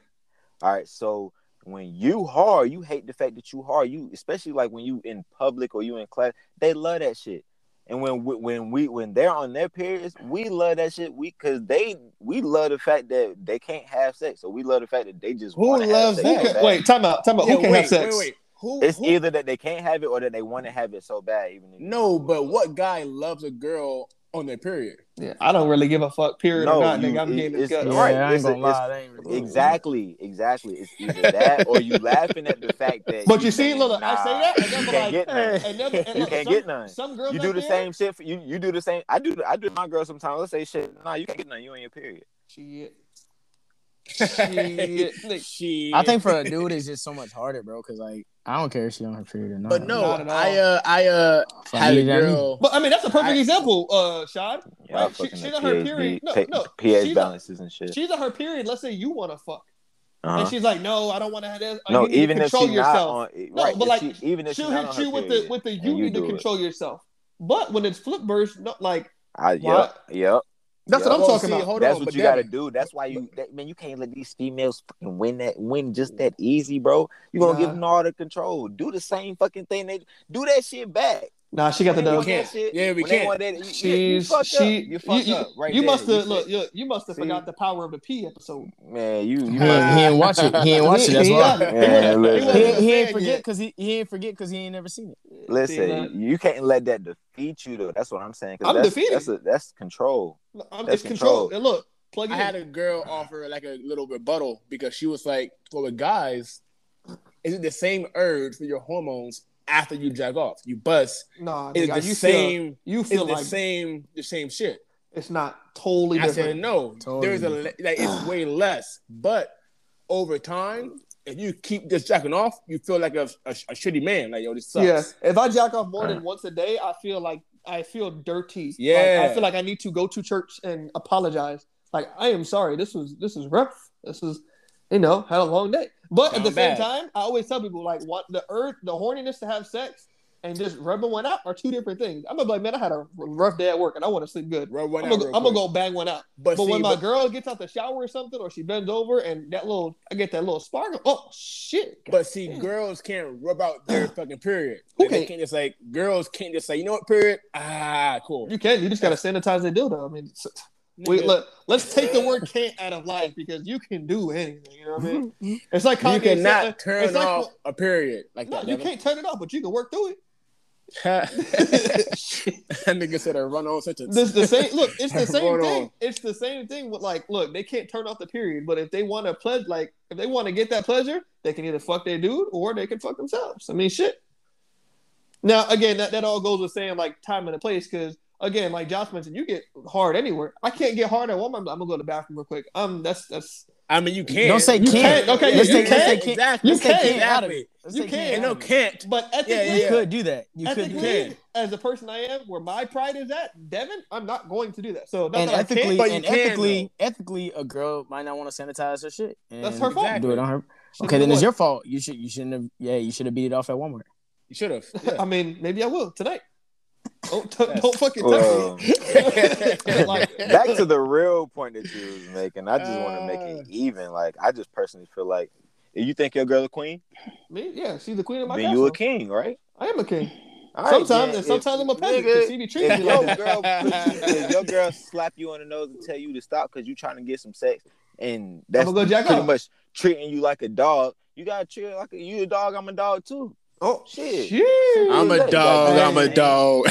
All right. So when you hard, you hate the fact that you hard. You especially like when you in public or you in class, they love that shit. And when we, when we when they're on their periods, we love that shit. We cause they we love the fact that they can't have sex, so we love the fact that they just Who wanna have loves sex Who that? so can, wait, time out. Time out. Yeah, Who can wait, have sex? wait, wait. Who, It's who- either that they can't have it or that they want to have it so bad. Even if- no, but what guy loves a girl on their period. Yeah, I don't really give a fuck. Period No, or not, you- nigga. I'm it- getting this it's- gut. Yeah, Right, I ain't gonna lie. it's- That Exactly, exactly. It's either that or you laughing at the fact that. But you see, saying, look, I say that, and you then can't like, get none. and then, and You can't some, get none. Some girls You do the there- same shit. For, you you do the same. I do. I do my girl sometimes. Let's say shit. Nah, you can't get none. You on your period. Shit. Shit. Nigga, She. I think for a dude, it's just so much harder, bro. Because like, I don't care if she on her period or not. But no, Not at all. I uh I uh For had me, a that mean- girl. But I mean, that's a perfect I- example, uh, Sean. Yeah, Right, she- fucking she's the on her PhD, period. No, take no, pH she's balances and shit. She's on her period. Let's say you want to fuck, Uh-huh. and she's like, "No, I don't want to have this." Uh, No, you need to even if control she's yourself. not on, No, right? but if like, she, even if She'll she's not hit her you with the period, with the and you you need to do it. control yourself. But when it's flip burst, no, like I, Why- yep, yep. That's what I'm talking see, about. hold That's on, what you got to do. That's why you, that, man, you can't let these females fucking win that, win just that easy, bro. You're gonna give them all the control. Do the same fucking thing. They do that shit back. Nah, she got the When they dub. want that can't. Yeah, we can't. want that, you- you, you She's fucked she. up. You fucked you, up right you must have look. You, you must have forgot the power of the P episode. man. You, you he, he ain't watch it. He ain't watch it. That's why. he- Man, he wasn't- he He, he ain't forget because he, he ain't forget because he ain't never seen it. Listen, man, you can't let that defeat you though. That's what I'm saying. I'm that's, defeated. That's a, that's control. I'm, that's it's control. control. And look, plug I in. had a girl offer like a little rebuttal because she was like, "For the guys, is it the same urge for your hormones after you jack off? You bust. Nah, It's nigga, the you same. Feel, you It's feel the like same. The same shit." it's not totally I different. said no. Totally There's a like it's way less, but over time, if you keep just jacking off, you feel like a, a, a shitty man. Like yo, this sucks. Yeah, if I jack off more Uh. than once a day, I feel like I feel dirty. Like, Yeah. I feel like I need to go to church and apologize. Like I am sorry. This was this is rough. This is you know had a long day. But at the same time, I always tell people like what the earth, the horniness to have sex and just rubbing one out are two different things. I'm gonna be like, man, I had a rough day at work and I want to sleep good. Rub one I'm out gonna, I'm gonna go bang one out. But, But see, when my but- girl gets out the shower or something, or she bends over and that little, I get that little sparkle. Oh shit! But see, damn. girls can't rub out their fucking period. Who Like, can't? can't just like girls can't just say, you know what, period? Ah, cool. You can. You just gotta sanitize the dildo. I mean, it's- we Nigga, let, let's take the word "can't" out of life because you can do anything. You know what I mean? It's like you Kanye said, cannot uh, turn it's like- off a period like No, that. you Devin. can't turn it off, but you can work through it. that nigga said a run on sentence. This the same. Look, it's the same Hold thing. on. It's the same thing with like, look, they can't turn off the period, but if they want to pledge, like, if they want to get that pleasure, they can either fuck their dude or they can fuck themselves. I mean, shit. Now, again, that, that all goes with saying like time and a place, because again, like Josh mentioned, you get hard anywhere. I can't get hard at Walmart. I'm gonna go to the bathroom real quick. Um, that's that's I mean, you can't. Don't say You can't. can't. Okay, let's you take, let's can. take can't. Exactly. You Let's take can. can't out of it. Let's You take can. can't And no, can't. But ethically, yeah, You yeah. could do that. You could do ethically, that. can. as a person I am, where my pride is at, Devin, I'm not going to do that. So not And that I ethically, can't, but you and can, ethically, ethically, a girl might not want to sanitize her shit. And That's her fault. Do it on her. Should've Okay, then won. it's your fault. You should. You shouldn't have. Yeah, you should have beat it off at Walmart. You should have. I mean, maybe I will tonight. Don't t- don't fucking Well, touch me. like, back to the real point that you was making. I just want to make Uh. it even. Like I just personally feel like if you think your girl a queen, me, yeah, she's the queen of my then castle. you a king, right? I am a king. All right, Sometimes, and If- sometimes I'm a peasant because she be treating me like girl, if your girl slap you on the nose and tell you to stop because you're trying to get some sex, and that's go pretty off. much treating you like a dog, you gotta treat like a, you a dog. I'm a dog too. Oh Shit. shit! I'm a dog. I'm a dog.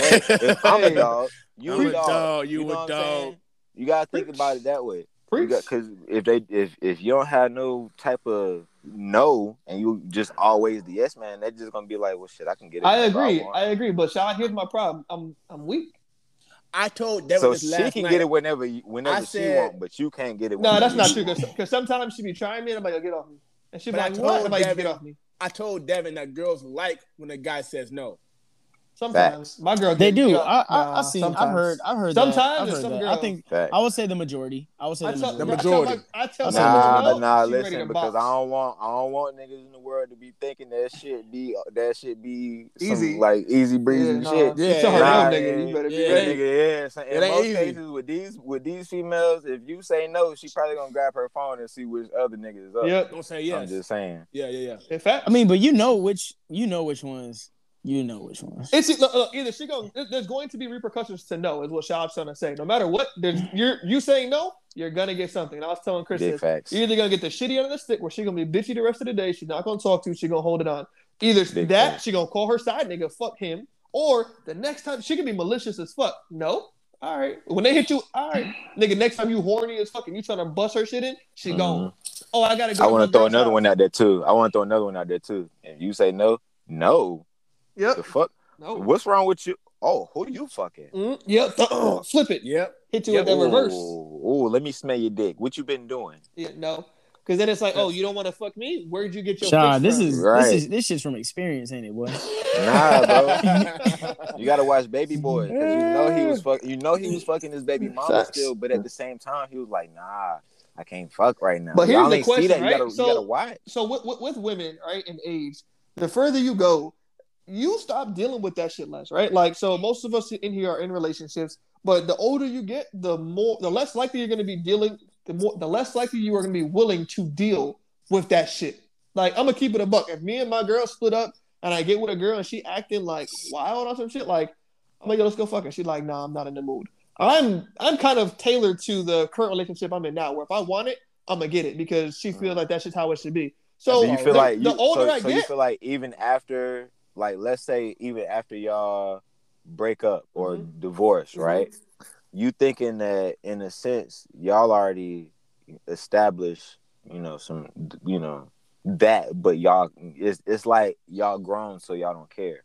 I'm a dog, you I'm a a dog. dog, you know a dog. You gotta think about it that way. Because if they if if you don't have no type of no and you just always the yes man, they're just gonna be like, well, shit, I can get it. I agree. want. I agree. But Sean, here's my problem. I'm I'm weak. I told Devin so this she last can night. get it whenever whenever I she said- want, but you can't get it. No, that's not true. want. Because sometimes she be trying me and I'm like, get off me. And she be But like, told what? I'm like, Devin- get off me. I told Devin that girls like when a guy says no. Sometimes my girl. They do. yeah, I, I, nah, I've seen. I've heard. I've heard. Sometimes that. I've heard some that. I think. Fact. I would say the majority. I would say I the tell, The majority. I tell majority. I tell I my Nah, no, nah, listen, because box. I don't want I don't want niggas in the world to be thinking that shit be that shit be some, Easy. like easy breezy Yeah, and nah, shit. you Yeah, tell her Nah, no, nigga. You better be yeah, Yeah, ready. nigga, yeah. So in It ain't most easy. cases with these with these females, if you say no, she probably gonna grab her phone and see which other niggas is up. Yep. Don't say yes. I'm just saying. Yeah, yeah, yeah. In fact, I mean, but you know which. You know which ones. You know which one. It's look, look, either she going there's going to be repercussions to no, is what Shad's trying to say. No matter what, there's you're you saying no, you're gonna get something. And I was telling Chris Big this. facts. You're either gonna get the shitty end of the stick where she's gonna be bitchy the rest of the day, she's not gonna talk to you, she's gonna hold it on. Either Big that, facts. she gonna call her side nigga, fuck him, or the next time she can be malicious as fuck. No, All right. When they hit you, all right, nigga. Next time you horny as fucking, you trying to bust her shit in, she mm-hmm. gone. Oh, I gotta go. I want to throw another house. one out there too. I want to throw another one out there too. And you say no, no. The Yep. fuck? No. What's wrong with you? Oh, who you fucking? Mm, yep. Flip it. Yep. Hit you with that reverse. Oh, let me smell your dick. What you been doing? Yeah, no. Because then it's like, oh, you don't want to fuck me? Where'd you get your Sean, this from? is Right. this is this shit's from experience, ain't it, boy? Nah, bro. You gotta watch Baby Boy because you know he was fuck. You know he was fucking his baby mama Facts. still, but at the same time he was like, nah, I can't fuck right now. But here's Y'all the ain't see question, that. You right? gotta, So- you gotta watch. so with, with, with women, right, in age, the further you go, you stop dealing with that shit less, right? Like, so most of us in here are in relationships, but the older you get, the more, the less likely you're going to be dealing, the more, the less likely you are going to be willing to deal with that shit. Like, I'm gonna keep it a buck. If me and my girl split up and I get with a girl and she acting like wild or some shit, like, I'm like, yo, let's go fuck her. She's like, nah, I'm not in the mood. I'm, I'm kind of tailored to the current relationship I'm in now, where if I want it, I'm gonna get it because she feels mm. like that's just how it should be. So you feel the, like you, the older so, I so you get, feel like even after, like, let's say even after y'all break up or Mhm. divorce, Mhm. right? You thinking that in a sense y'all already established, you know, some, you know, that, but y'all, it's it's like y'all grown, so y'all don't care.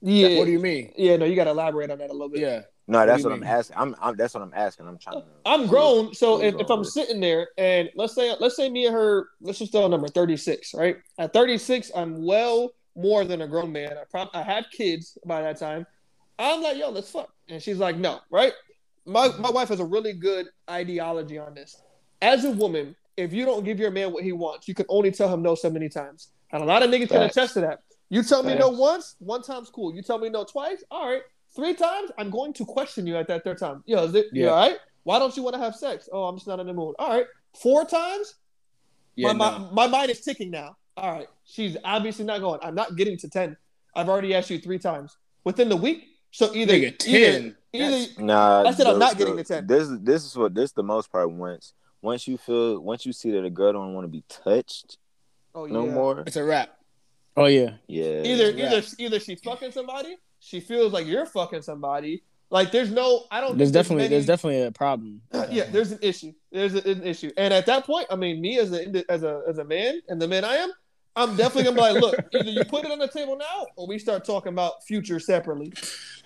yeah, What do you mean? yeah, no, you gotta elaborate on that a little bit. Yeah. No, that's do what I'm asking. I'm, I'm that's what I'm asking. I'm trying to. I'm grown, so Where you if, if I'm with sitting there and let's say let's say me and her, let's just throw a number 36, right? At 36, I'm well more than a grown man. I prob- I had kids by that time. I'm like, yo, let's fuck, and she's like, no, right? My my wife has a really good ideology on this. As a woman, if you don't give your man what he wants, you can only tell him no so many times, and a lot of niggas can attest to that. You tell me no once, one time's cool. You tell me no twice, all right. Three times, I'm going to question you at that third time. Yo, is it you Yeah. all right? Why don't you want to have sex? Oh, I'm just not in the mood. All right. Four times, Yeah. my, no. my, my mind is ticking now. All right. She's obviously not going. I'm not getting to 10. I've already asked you three times within the week. So either, Nigga, 10. either, Nah, I said I'm the- not getting the- the 10. This this is what this the most part. Once once you feel once you see that a girl don't want to be touched oh, yeah. no more. It's a wrap. Oh yeah. Yeah. Either, either, either she fucking somebody, she feels like you're fucking somebody. Like there's no, I don't. There's think definitely many- there's definitely a problem. yeah, there's an issue. There's a- an issue, and at that point, I mean, me as a as a as a man and the man I am, I'm definitely gonna be like, look, either you put it on the table now, or we start talking about future separately,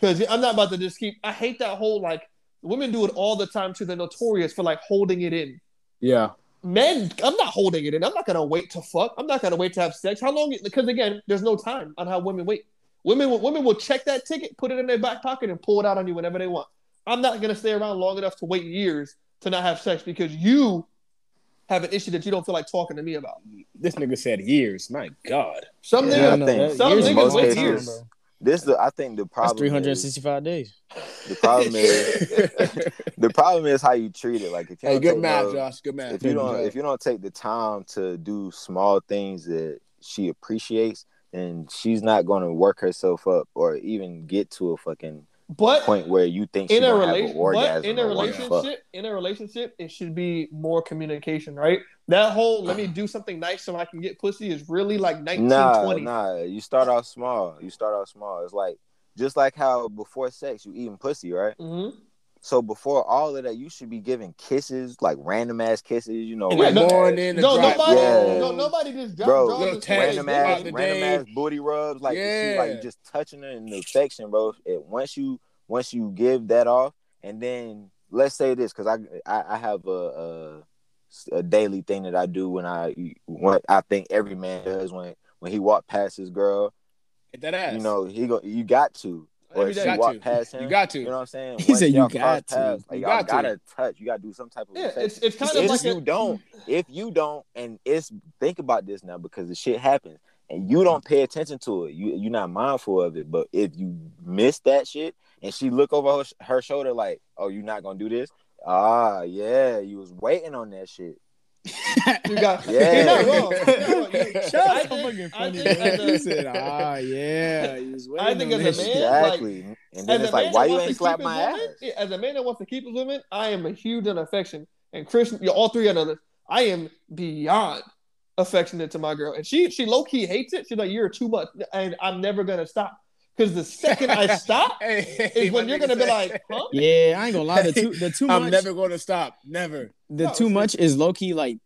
because I'm not about to just keep. I hate that whole like women do it all the time too. They're notorious for like holding it in. Yeah. Men, I'm not holding it in. I'm not gonna wait to fuck. I'm not gonna wait to have sex. How long? Because again, there's no time on how women wait. Women, will- women will check that ticket, put it in their back pocket, and pull it out on you whenever they want. I'm not gonna stay around long enough to wait years to not have sex because you have an issue that you don't feel like talking to me about. This nigga said years. My God. Some Yeah, niggas, think some years niggas is wait years. cases. This the I think the problem. three hundred and is, sixty-five days. the problem is the problem is how you treat it. Like if you hey, don't good math, no- Josh. Good math. if you don't if you don't take the time to do small things that she appreciates, then she's not going to work herself up or even get to a fucking But point where you think in a gonna have an relation, but in a or wanna fuck. relationship, in a relationship, it should be more communication, right? That whole let me do something nice so I can get pussy is really like Nah, 1920. nah. You start off small. You start off small. It's like just like how before sex you eating pussy, right? Mhm. So before all of that, you should be giving kisses, like random ass kisses. You know, In Yeah, the no- morning, the No, drive nobody, Yeah. no, nobody just drop Bro, draws little and text, says, random ass, random day. ass booty rubs, like Yeah. she like just touching her in the affection, bro. It, once you once you give that off, and then let's say this because I, I I have a, a a daily thing that I do when I when I think every man does when when he walk past his girl, Hit that ass. you know he go you got to or Every if she Got walk to. past him. you got to. You know what I'm saying? He Once said you got to. paths, like You y'all got to. gotta touch. You gotta do some type of Yeah, affection. it's it's kind if of like you a, don't, if you don't, and it's think about this now because the shit happens, and you don't pay attention to it, you you're not mindful of it. But if you miss that shit, and she look over her, her shoulder like, "Oh, you're not gonna do this," ah, yeah, you was waiting on that shit. You got. Yeah. You're not wrong. You're not wrong. Shut I up, think- fucking I think a- said, ah, yeah. He I think as a man, shit. like- Exactly. and As then a it's man like, why that you wants ain't to slap keep my his ass? woman, as a man that wants to keep his woman, I am a huge on affection. And Chris, you all three of us, I am beyond affectionate to my girl, and she she low key hates it. She's like, "You're too much," and I'm never gonna stop Because the second I stop Hey, is when you're gonna be like, huh? Yeah, I ain't gonna lie. The too the too much. I'm never going to stop. Never. the No, too it's- much is low key like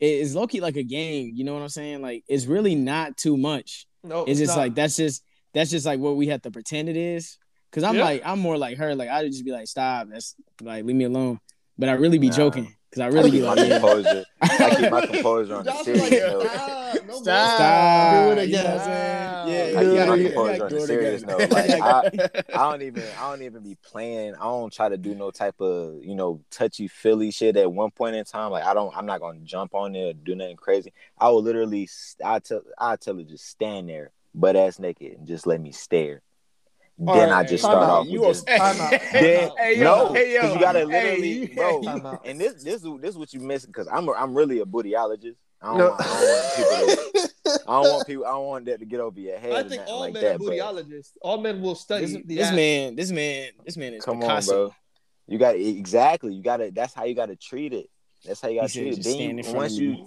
it is low key like a game. You know what I'm saying? Like it's really not too much. No, It's it's just not. like that's just that's just like what we have to pretend it is. Cause I'm Yeah. like I'm more like her. Like I'd just be like, stop. That's like leave me alone. But I really be Nah. joking. Cause I I really be keep my like, yeah. composure. I keep my composure on the Josh was serious like, stop, no more. Stop. Do it You know what I'm again. saying? Yeah, I do keep it my again. composure on Do the it serious again. note. Like I, I don't even I don't even be playing. I don't try to do no type of you know touchy feely shit at one point in time. Like I don't I'm not gonna jump on there do nothing crazy. I will literally I tell I tell her just stand there butt ass naked and just let me stare. All then right, I just start out. off You with are just, Time out. then, Hey, yo, no, hey, yo. 'cause you gotta literally, you- bro. Time. And this, this, this is what you missing because I'm, a, I'm really a bootyologist. I don't, No. want, I don't want people to, I don't want people, I don't want that to get over your head. I think all like men that, are bootyologists. All men will study This, the this man, this man, this man is Come on, Picasso. bro. You got exactly. You got to. That's how you got to treat it. That's how you got to treat it. Then stand you, once of you,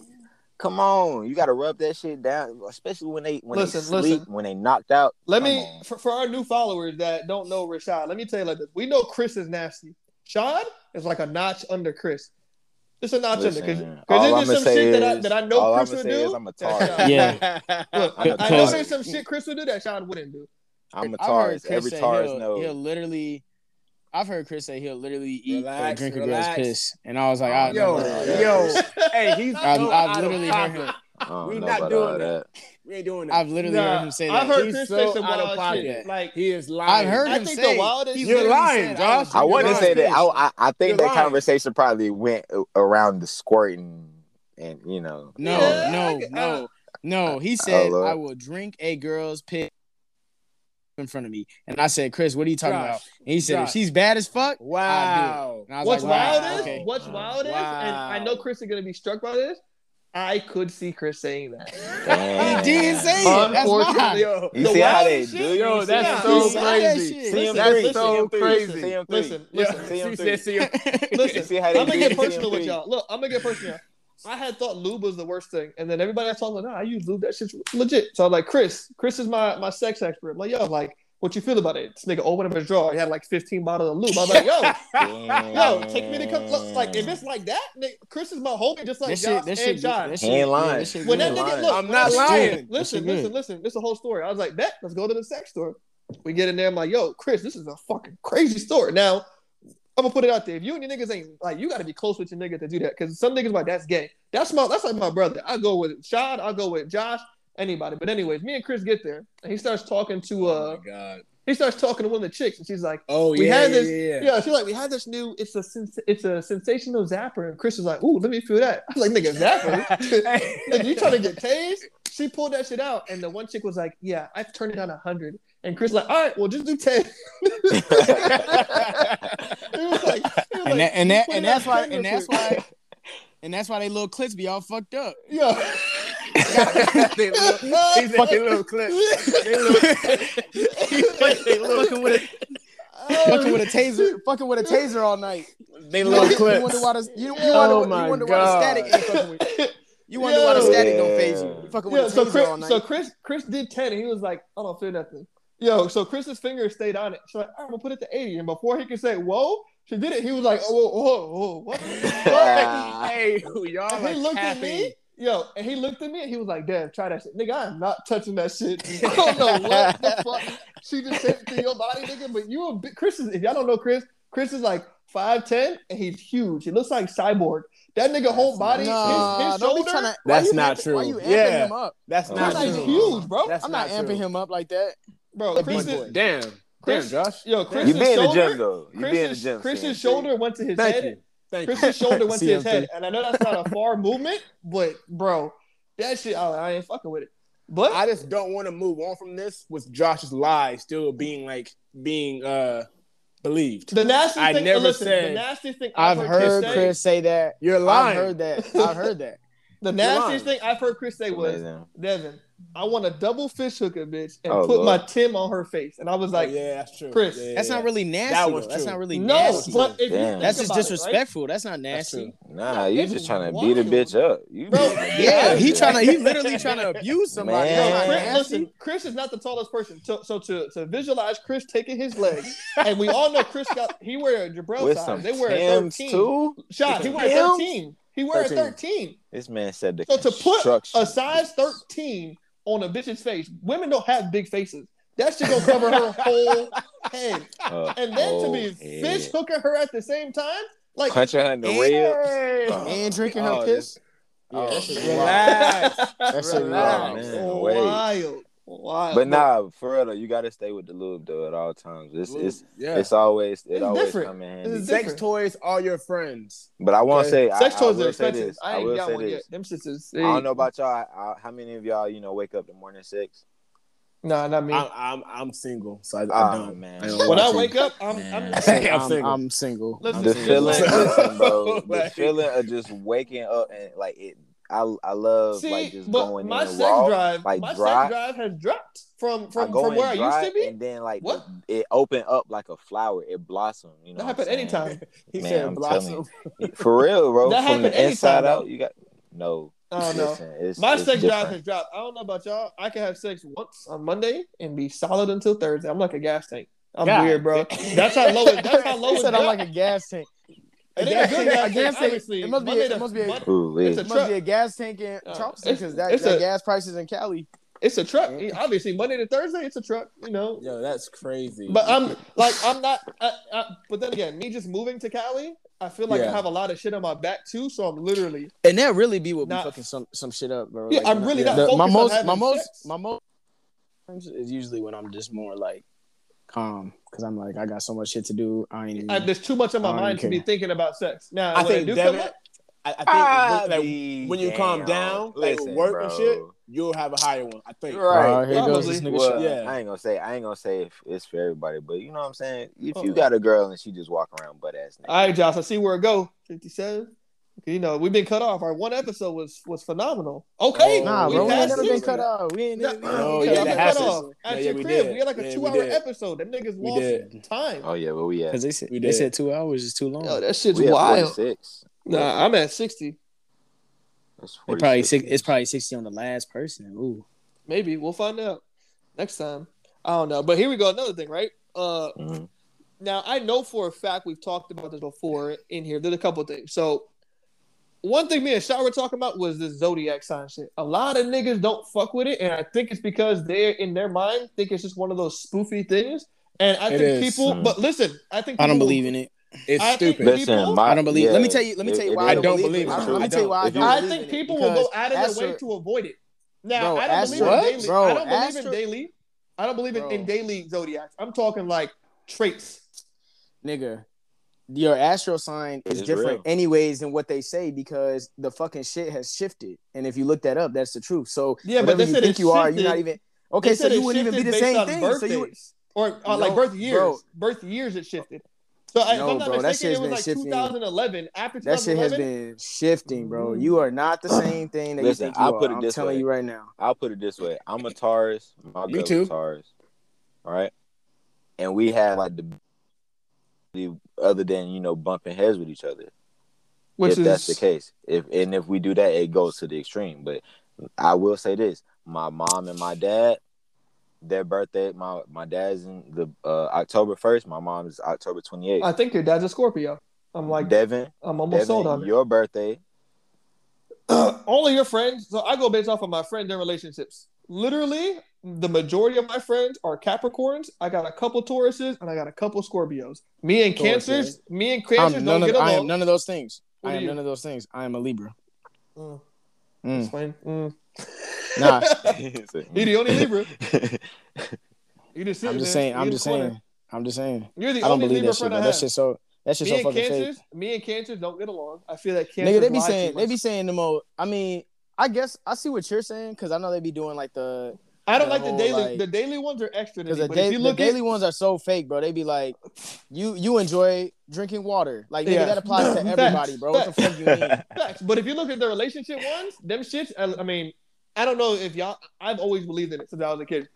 come on, you got to rub that shit down, especially when they when Listen, they sleep, listen. when they knocked out. Let Come me for, for our new followers that don't know Rashad. Let me tell you like this: we know Chris is nasty. Sean is like a notch under Chris. Just a notch Listen, under because all there's I'ma some say shit that I is- that I know Chris I'ma would do. I'm a that Yeah. Look, I'm a I know there's some shit Chris would do that Sean wouldn't do. I'm a I've heard Taurus. Chris Every say Taurus he'll, knows. He'll literally. I've heard Chris say he'll literally eat Relax, or drink a girl's piss, and I was like, I Yo, never. Yeah. yo, hey, he's I've- so I've literally heard him. We know not doing all that. We ain't doing that. I've literally heard him say that. I've heard He's Chris so say some out of wild pocket. shit. Like he is lying. I've heard I him think say. the wildest- he You're lying, said, Josh. I would wouldn't say that. I, I, I think You're that lying. conversation probably went around the squirting, and you know. No, Yeah, no, I- no, no. He said, Lord. "I will drink a girl's piss in front of me," and I said, "Chris, what are you talking Josh, about?" And he said, Josh. "If she's bad as fuck, Wow. I'll do it." And I was what's like, wow, wild is okay. what's Wow. wild is, and I know Chris is gonna be struck by this. I could see Chris saying that. Damn. He did say it. That's why. Unfortunately, Yo, You The see how they wildest do? you? Yo, that's so He that crazy. See him That's three. so See him three. crazy. See him three. Listen, listen. See him she three. see him. Listen, see how they I'm gonna get personal with y'all. Look, I'm gonna get personal. I had thought lube was the worst thing, and then everybody I talked like, nah, I use lube. That shit's legit. So I'm like, Chris, Chris is my my sex expert. I'm like, yo, like, what you feel about it? This nigga opened up his drawer. He had like 15 bottles of lube. I was like, yo, yo, take me to come. Look, like, if it's like that, nigga, Chris is my homie, just like this Josh shit, that and shit, John. that He shit, ain't lying. that shit when that nigga lying. look, I'm when not that- lying. Listen, That shit listen, listen. This is the whole story. I was like, bet, let's go to the sex store. We get in there. I'm like, yo, Chris, this is a fucking crazy store. Now, I'm gonna put it out there. If you and your niggas ain't like, you got to be close with your nigga to do that. Because some niggas like that's gay. That's my that's like my brother. I go with Sean. I'll go with Josh. Anybody. But anyways, me and Chris get there, and he starts talking to uh, Oh my god. he starts talking to one of the chicks, and she's like. Oh We yeah, had yeah, this, yeah, yeah. She's like, we had this new. It's a sens- it's a sensational zapper, and Chris was like, "Ooh, let me feel that." I was like, "Nigga, zapper? Nigga, you trying to get tased?" She pulled that shit out, and the one chick was like, "Yeah, I've turned it down a hundred." And Chris like, "All right, well, just do ten. He like, And that, and that, and that's why, and that's why, and that's why they little clips be all fucked up. Yeah. They little, he said they little clip. They little, they little, Fucking with a, fucking with a taser, fucking with a taser all night. they little wonder, you clips. wonder why the, you, you Oh wonder, my you wonder why the static ain't fucking with. You wonder why the Yo. static don't phase you. You fucking with Yeah, a so taser Chris, all night. so Chris, Chris did ten, and he was like, "I don't feel nothing." Yo, so Chris's finger stayed on it. She's like, "All right, we'll put it to 80. And before he could say, "Whoa," she did it. He was like, "Oh, whoa, whoa, whoa, what?" hey, y'all he are looked at me. Yo, and he looked at me and he was like, "Damn, try that shit, nigga. I am not touching that shit. I don't know what the fuck she just said to your body, nigga. But you a big Chris is. If y'all don't know Chris, Chris is like five ten and he's huge. He looks like cyborg. That nigga whole body, Nah, his, his don't be shoulder. tryna- why That's not amping- Why true. you amping Yeah. him up? That's not Chris true. huge, bro. That's I'm not, not amping him up like that. Bro, Big Chris is, Damn, Chris- damn, Josh. yo, You Chris's be in the shoulder. gym though. You be in the Chris's, gym. Chris's shoulder went to his Thank head. you. Thank Chris's shoulder went to his head, and I know that's not a far movement, but bro, that shit, I, I ain't fucking with it. But I just don't want to move on from this with Josh's lie still being like being uh believed. the nasty I thing, never listen, said- the nasty thing I've, I've heard say- Chris say that. You're I've lying. heard that. I've heard that. The You're nastiest thing I've heard Chris say was, Devin, I want a double fish hooker, bitch, and Oh, put Lord. my Tim on her face. And I was oh, like, oh, yeah, that's true. Chris, Yeah, That's yeah. not really nasty. That though. was That's not really no, nasty. but if you think That's just about it, right? disrespectful. That's not nasty. true. Nah, you It's just trying to beat a bitch up. You Bro, Yeah, he trying to. He literally trying to abuse somebody. Man. That's Chris, listen, Chris is not the tallest person. So, so to, to visualize Chris taking his leg, and we all know Chris got he wear a Jabril with size. some They wear a thirteen. too. Shot. He With wear a thirteen. He wear a 13. This man said the So to put a size thirteen on a bitch's face, women don't have big faces. That shit gonna cover her whole head, Uh, and then to oh, be head. fish hooking her at the same time, like punching her in the And- ribs. and drinking her Oh, piss. Oh, Yeah, that shit man. relax. That shit relax. relax. man, wait. wild, wild. But nah, for real though, you gotta stay with the lube though at all times. It's it's yeah. it's always it It's always different. come in handy. Sex toys are your friends. But I won't Okay. say sex I toys will are say expensive. this. I I ain't will got say one this. yet. Them shits is. I don't know about y'all. I, I, how many of y'all you know wake up the morning six? Nah, not me. I'm, I'm I'm single, so I, I don't. man. I don't when I wake up, I'm, Man. I'm I'm I'm, single. I'm single. Listen, The feeling, listen, bro. The Like- feeling of just waking up and like it. I I love See, like just but going my in sex raw, drive, like my dry. sex drive has dropped from from, from in where I used to be. and then like What? it, it open up like a flower. It blossomed. You know, That what happen anytime. He Man, said I'm blossom. For real, bro. That From happen the inside anytime, though. out, you got no. I don't know. Listen, it's, My it's sex drive has dropped. I don't know about y'all. I can have sex once on Monday and be solid until Thursday. I'm like a gas tank. I'm God. weird, bro. That's how low it. That's how low He it said I'm like a gas tank. It ain't a good gas gas tank, tank- obviously. it must be- Monday it must be a- Ooh, It's a It truck. must be a gas tank in Uh, Charleston because that, it's that a- gas prices in Cali. It's a truck. Obviously, Monday to Thursday, it's a truck. You know. Yo, that's crazy. But I'm like I'm not. I, I, but then again, me just moving to Cali, I feel like I have a lot of shit on my back too. So I'm literally And that really be what be Not- fucking some some shit up, bro. Yeah, I'm really not the- my most my most sex. my most is usually when I'm just more like calm because I'm like I got so much shit to do. I ain't even. I, there's too much on my I don't mind to be thinking about sex. Now, I when think do Devin, come I, I think I when, like, be when you calm down, like Listen, with work and shit, you'll have a higher one. I think. Right. Oh, here goes this nigga. Well, shot. Yeah. I ain't gonna say I ain't gonna say if it's for everybody, but you know what I'm saying. If Oh. you got a girl and she just walk around butt ass naked, all right, Josh, I see where it go. Fifty-seven. You know, we've been cut off. Our one episode was was phenomenal. Okay, Oh, Nah, we bro, we ain't never been cut off. We ain't. No, we ain't Oh, yeah, got that cut off at yeah, your we crib. did. We had like a Yeah, two-hour did. episode. Them niggas We lost did. time. oh yeah, where we at? Because they said We they said two hours is too long. Yo, that shit's We at wild. 46. Nah, I'm at sixty. That's It probably six, it's probably sixty on the last person. Ooh, Maybe we'll find out next time. I don't know, but here we go. Another thing, right? Uh, Mhm. now I know for a fact we've talked about this before in here. There's a couple things. So one thing me and Shaw were talking about was this zodiac sign shit. A lot of niggas don't fuck with it, and I think it's because they're in their mind think it's just one of those spoofy things. And I It think is. people, Mhm. but listen, I think I don't believe in it. It's I think stupid. people- Listen, my, I don't believe- yeah, let me tell you- let me tell you why I I don't don't believe believe it. it. I True. Let me tell you why I don't. you- I think people will go out of their way to avoid it. Now, Bro, I don't Astro- believe in daily. Bro, I don't believe Astro- in daily. I don't believe in, in daily zodiacs. I'm talking like traits. nigga, your astro sign is It's different real. anyways than what they say because the fucking shit has shifted. And if you look that up, that's the truth. So Yeah, but whatever they you said think it you are, you're not even okay. So you wouldn't even be the same thing. Birthdays. So you or uh, like birth years. bro. Birth years it shifted. So I, if No, I'm not bro, that mistaken, shit's it was been like shifting. 2011. After that shit has been shifting, bro. You are not the same thing that Listen, you think you I'll are. put it I'm this telling way. you right now. I'll put it this way: I'm a Taurus. My Me too. a Taurus. All right, and we have like the, the other than you know bumping heads with each other. which if is that's the case, if and if we do that, it goes to the extreme. But I will say this: my mom and my dad, their birthday, my my dad's in the uh, October first. My mom is October twenty eighth. I think your dad's a Scorpio. I'm like, Devin, I'm almost sold Devin, on it. your birthday. Only your friends. So I go based off of my friends and relationships. Literally, the majority of my friends are Capricorns. I got a couple Tauruses and I got a couple Scorpios. Me and Tauruses. Cancers. Me and Cancers don't of, get I along. am none of those things. What I am you? none of those things. I am a Libra. Mm, Mm. explain. Mm. Nah, You're the only Libra. You just I'm just saying. I'm just corner. saying. I'm just saying. You're the I don't only believe Libra that shit. I That shit so. That's just Me so fucking fake. Cancers, me and Cancers don't get along. I feel that Cancers Nigga, they be saying they be saying the most. I mean, I guess I see what you're saying because I know they be doing like the I don't the like the daily. like- the daily ones are extra. Because the, da- if you the daily at, ones are so fake, bro. They be like, you you enjoy drinking water, like nigga, Yeah. that applies to Facts. everybody, bro. What the fuck you mean? Facts. But if you look at the relationship ones, them shits. I, I mean, I don't know if y'all. I've always believed in it since I was a kid.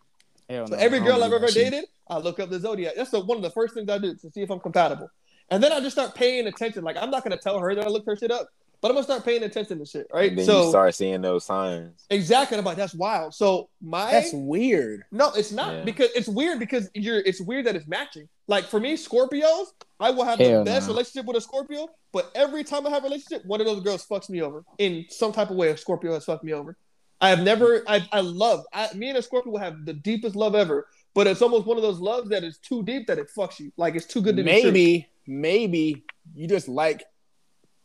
Hell So no, every girl I've ever shit. dated, I look up the zodiac. That's the, one of the first things I do to see if I'm compatible. And then I just start paying attention. Like I'm not gonna tell her that I looked her shit up, but I'm gonna start paying attention to shit, right? And then so you start seeing those signs. exactly, I'm like that's wild. So my That's weird. no, it's not Yeah. because it's weird because you're. It's weird that it's matching. Like for me, Scorpios, I will have Hell the best no. relationship with a Scorpio, but every time I have a relationship, one of those girls fucks me over in some type of way. A Scorpio has fucked me over. I have never. I I love. I, me and a Scorpio will have the deepest love ever, but it's almost one of those loves that is too deep that it fucks you. Like it's too good to be true. Maybe, maybe you just like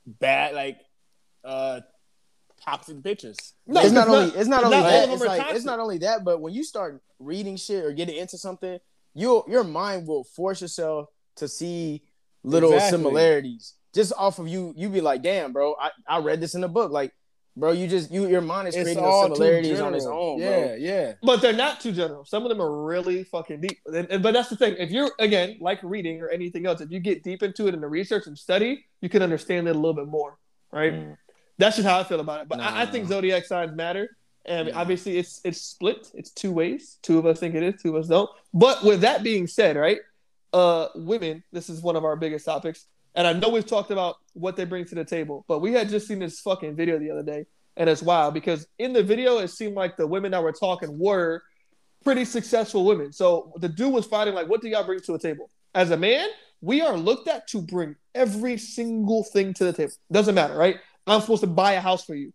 bad, like uh toxic bitches. No, it's not not- only it's not only not that. It's like it's not only that, but when you start reading shit or getting into something, you your mind will force yourself to see little Exactly. similarities just off of you. You be like, damn, bro, I, I read this in a book. Like, bro, you just you your mind is It's creating all those similarities on its own, Yeah, bro. yeah. But they're not too general. Some of them are really fucking deep. And, and- but that's the thing. If you're again like reading or anything else, if you get deep into it in the research and study, you can understand it a little bit more, right? Mm. That's just how I feel about it. But I, I think zodiac signs matter, and Yeah. obviously it's it's split. It's two ways. Two of us think it is. Two of us don't. But with that being said, right? Uh, women. This is one of our biggest topics, and I know we've talked about what they bring to the table. But we had just seen this fucking video the other day, and it's wild because in the video it seemed like the women that were talking were pretty successful women. So the dude was fighting like, "What do y'all bring to the table?" As a man, we are looked at to bring every single thing to the table. Doesn't matter, right? I'm supposed to buy a house for you.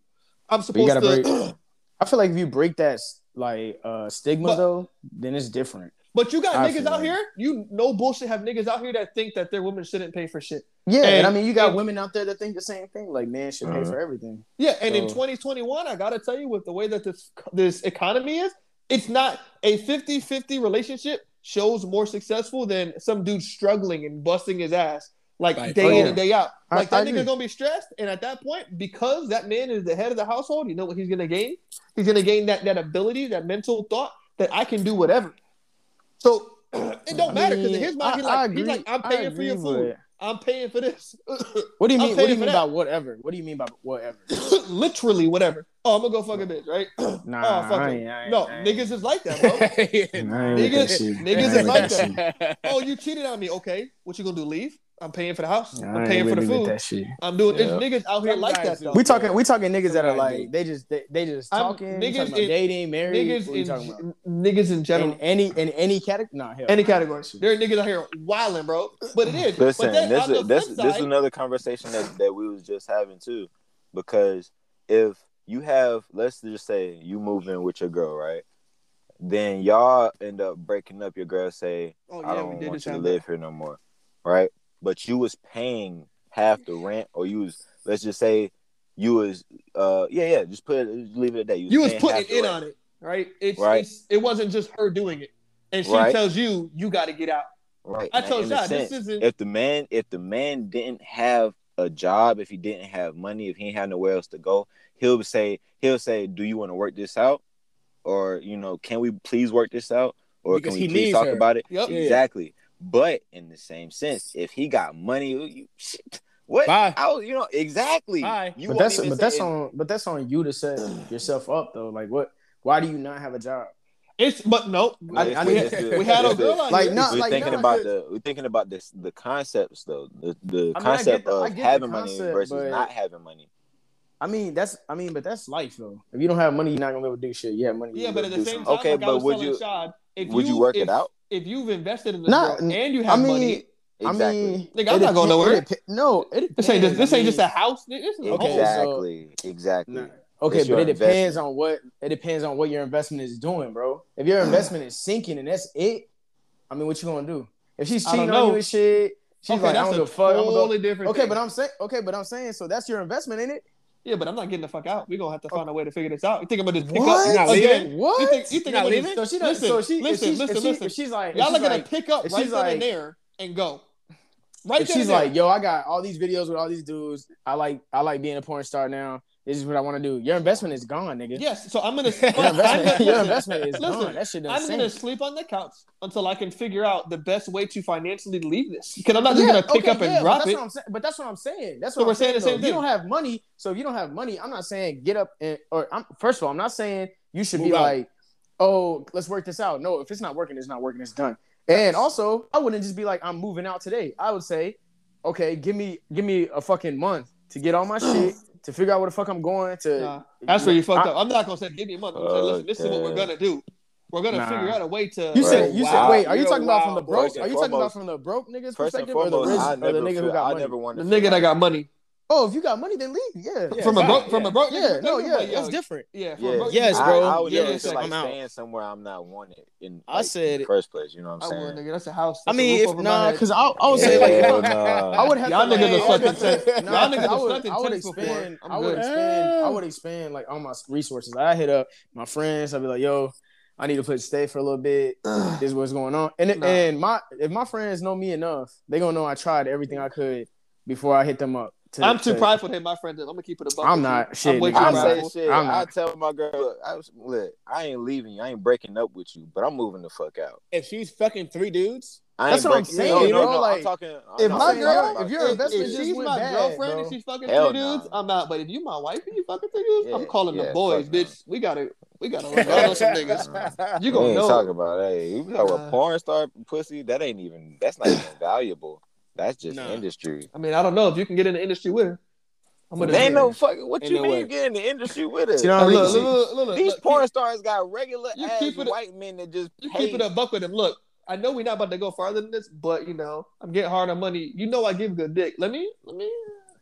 I'm But you supposed gotta break. I feel like if you break that like uh stigma But- though, then it's different. but you got I niggas out like- here. You no bullshit. Have niggas out here that think that their women shouldn't pay for shit. Yeah, and, And- I mean, you got and- women out there that think the same thing. Like, man should pay Uh-huh. for everything. Yeah, and in 2021, I gotta tell you, with the way that this this economy is, it's not a 50-50 relationship shows more successful than some dude struggling and busting his ass like Right. day Oh, in yeah. and day out. I- Like I that agree. nigga's gonna be stressed, and at that point, because that man is the head of the household, you know what he's gonna gain? He's gonna gain that that ability, that mental thought that I can do whatever. So it don't I matter because in his mind, he's I- I like, he's like, I'm paying for your food. I'm paying for this. What do you mean? What do you mean by whatever? What do you mean by whatever? Literally, whatever. Oh, I'm gonna go fuck a bitch, right? Oh, nah, oh, fuck I I No, I niggas is like that, bro. Niggas- niggas is like that. oh, you cheated on me. Okay, what you gonna do? Leave? I'm paying for the house. I I'm paying for the food. That shit. I'm doing. Yeah. It's niggas out here Some like that do. though. We talking. We talking niggas that are like they just they, they just I'm- talking. niggas Niggas talking about in- dating, married. niggas what are you talking about? in niggas in general. In any in any category? Nah, hell, any nah. category. There are niggas out here wilding, bro. But it is. Listen, but then this on is this flip this is another conversation that, that we was just having too, because if you have, let's just say you move in with your girl, right? Then y'all end up breaking up. Your girl say, oh "I yeah, we don't did want you to live that. here no more," right? But you was paying half the rent, or you was, let's just say, you was, uh, yeah, yeah, just put it, just leave it at that. You was paying putting half in rent. on it, right? It's, Right. it's it wasn't just her doing it, and she Right. tells you you got to get out. Right. I Now, told y'all this isn't. if the man if the man didn't have a job, if he didn't have money, if he had nowhere else to go, he'll say he'll say, "Do you want to work this out?" Or you know, can we please work this out? Or Because can he we please talk her. about it? Yep. Yeah. Exactly. But in the same sense, if he got money, you, shit, what? Bye. I was, you know, exactly. Bye. You But that's but that's it. on but that's on you to set yourself up though. Like what? Why do you not have a job? It's but no, I- I is- mean, we had a girl is- on Like, here. no, we're like, thinking no, about it- the we're thinking about this the concepts though the the I concept get the- of get the having money versus but- not having money. I mean, that's I mean, but that's life though. If you don't have money, you're not gonna be able to do shit. You have money. Yeah, you but at able the to do same time, Okay, like I but was would you- Shad, if would you work if, it out? If you've invested in this Nah, girl and you have I mean, money, Exactly. I mean, Nigga, I'm not going nowhere. it depen- no, it this ain't just, depends. this I ain't just a house. nigga, This is a Okay, home. so- Exactly. Exactly. Nah. Okay, It's but your it depends on what it depends on what your investment is doing, bro. If your investment is sinking and that's it, I mean, what you gonna do? If she's cheating on you and shit, she's okay, like, I that's don't a give a fuck. I'm totally go. different. Okay, thing. but I'm saying, okay, but I'm saying, so that's your investment in it. Yeah, but I'm not getting the fuck out. We're gonna have to oh. find a way to figure this out. You think I'm gonna just pick What? up not again? leaving? What? You think you think I'm leaving? just, so she listen, so she, listen, if she's, listen, she, listen. She's like, Y'all she's are gonna pick up right she's then and like- there and go. Right she's and like, yo, I got all these videos with all these dudes. I like, I like being a porn star now. This is what I want to do. Your investment is gone, nigga. Yes, so I'm gonna. Your investment, your investment is listen, gone. That shit I'm insane. gonna sleep on the couch until I can figure out the best way to financially leave this. Because I'm not just Yeah, gonna pick okay, up and yeah, but drop that's it. What I'm saying. But that's what I'm saying. That's So what we're I'm saying. saying the though. same If you don't have money, so if you don't have money, I'm not saying get up and or I'm first of all, I'm not saying you should be out. like, oh, let's work this out. No, if it's not working, it's not working. It's done. And also, I wouldn't just be like, I'm moving out today. I would say, okay, give me give me a fucking month to get all my shit to figure out where the fuck I'm going to. Nah, that's where you fucked I- up. I'm not gonna say give me a month. I'm saying, listen, this is what we're oh, gonna do. We're gonna Nah. figure out a way to. You said Bro, you wow. said wait. Are you You're talking about from the wild, broke? Are you talking about from the broke niggas First and perspective or the foremost, rich I or never the nigga feel, who got I money? never want the nigga that got money Oh, if you got money, then leave. Yeah, Yeah, from a fine, broke from yeah. a broke. yeah, no, yeah, like, that's different. Yeah, from Yeah. a broke Yes, bro. I, I would Yeah, never like, like I'm out. staying somewhere I'm not wanted in, I like, said in the first place. You know what I I'm would, saying? nigga. That's a house. I That's a mean, if nah, because I, I would say like, Hell if I- nah. I would have Y'all to, niggas like, have I would- slept in tents. Nah, Y'all niggas I have would, I would expand. I'm would expand. I would expand like all my resources. I hit up my friends. I'd be like, "Yo, I need to put stay for a little bit. this is what's going on." And Nah. and my if my friends know me enough, they gonna know I tried everything I could before I hit them up. To, I'm too to- prideful to hit my friends. up. I'm gonna keep it a buck. I'm not. Shit, I'm way too I I'm say prideful. shit. I'm I tell my girl, look, I was, look, I ain't leaving you. I ain't breaking up with you, but I'm moving the fuck out. If she's fucking three dudes, I That's what I'm breaking- saying, no, no, bro, no, I'm talking. I'm if my girl- if your that. investment If she's my bad, girlfriend bro. and she's fucking Hell three dudes, nah. I'm out. But if you my wife and you fucking three dudes, Yeah, I'm calling yeah, the boys, fuck no. bitch. We gotta, we gotta run some niggas. You gonna ain't know. talking about hey, you talk Nah. about porn star pussy. That ain't even. That's not even valuable. That's just Nah. industry. I mean, I don't know if you can get in the industry with her. I'm gonna. There ain't no fucking. What you no mean get in the industry with it? You know, Hey, Really? look, look, look, look, look, These look, porn stars got regular you ass keep it- white men that just You keep it a buck with him. Look, I know we're not about to go farther than this, but you know, I'm getting hard on money. You know, I give good dick. Let me, let me,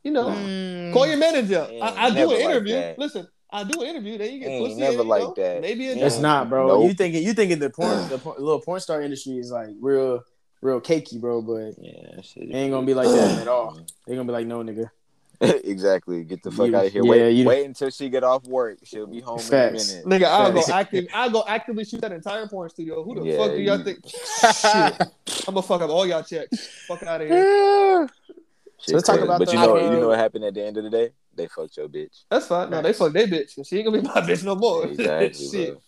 you know, Mm. call your manager. Ain't I, I do an interview. that. Listen, I do an interview. Then you get Ain't pussy. never and, like know, that. Maybe It's not, bro. Nope. You thinking you thinking the porn the porn, little porn star industry is like real real cakey, bro, but Yeah, shit. ain't gonna be like that at all. They gonna be like, no, nigga. exactly. Get the fuck You- out of here. yeah, wait, you- wait until she get off work. She'll be home Facts. in a minute. Nigga, I'll go active. I'll go actively shoot that entire porn studio. Who the Yeah, fuck do y'all you- think? Shit, I'm gonna fuck up all y'all checks. Fuck out of here. Shit let's talk crazy. about But the, you know, uh, you know what happened at the end of the day? They fucked your bitch. That's fine. No, they fuck their bitch. 'cause She ain't gonna be my bitch no more. Exactly, Shit. bro.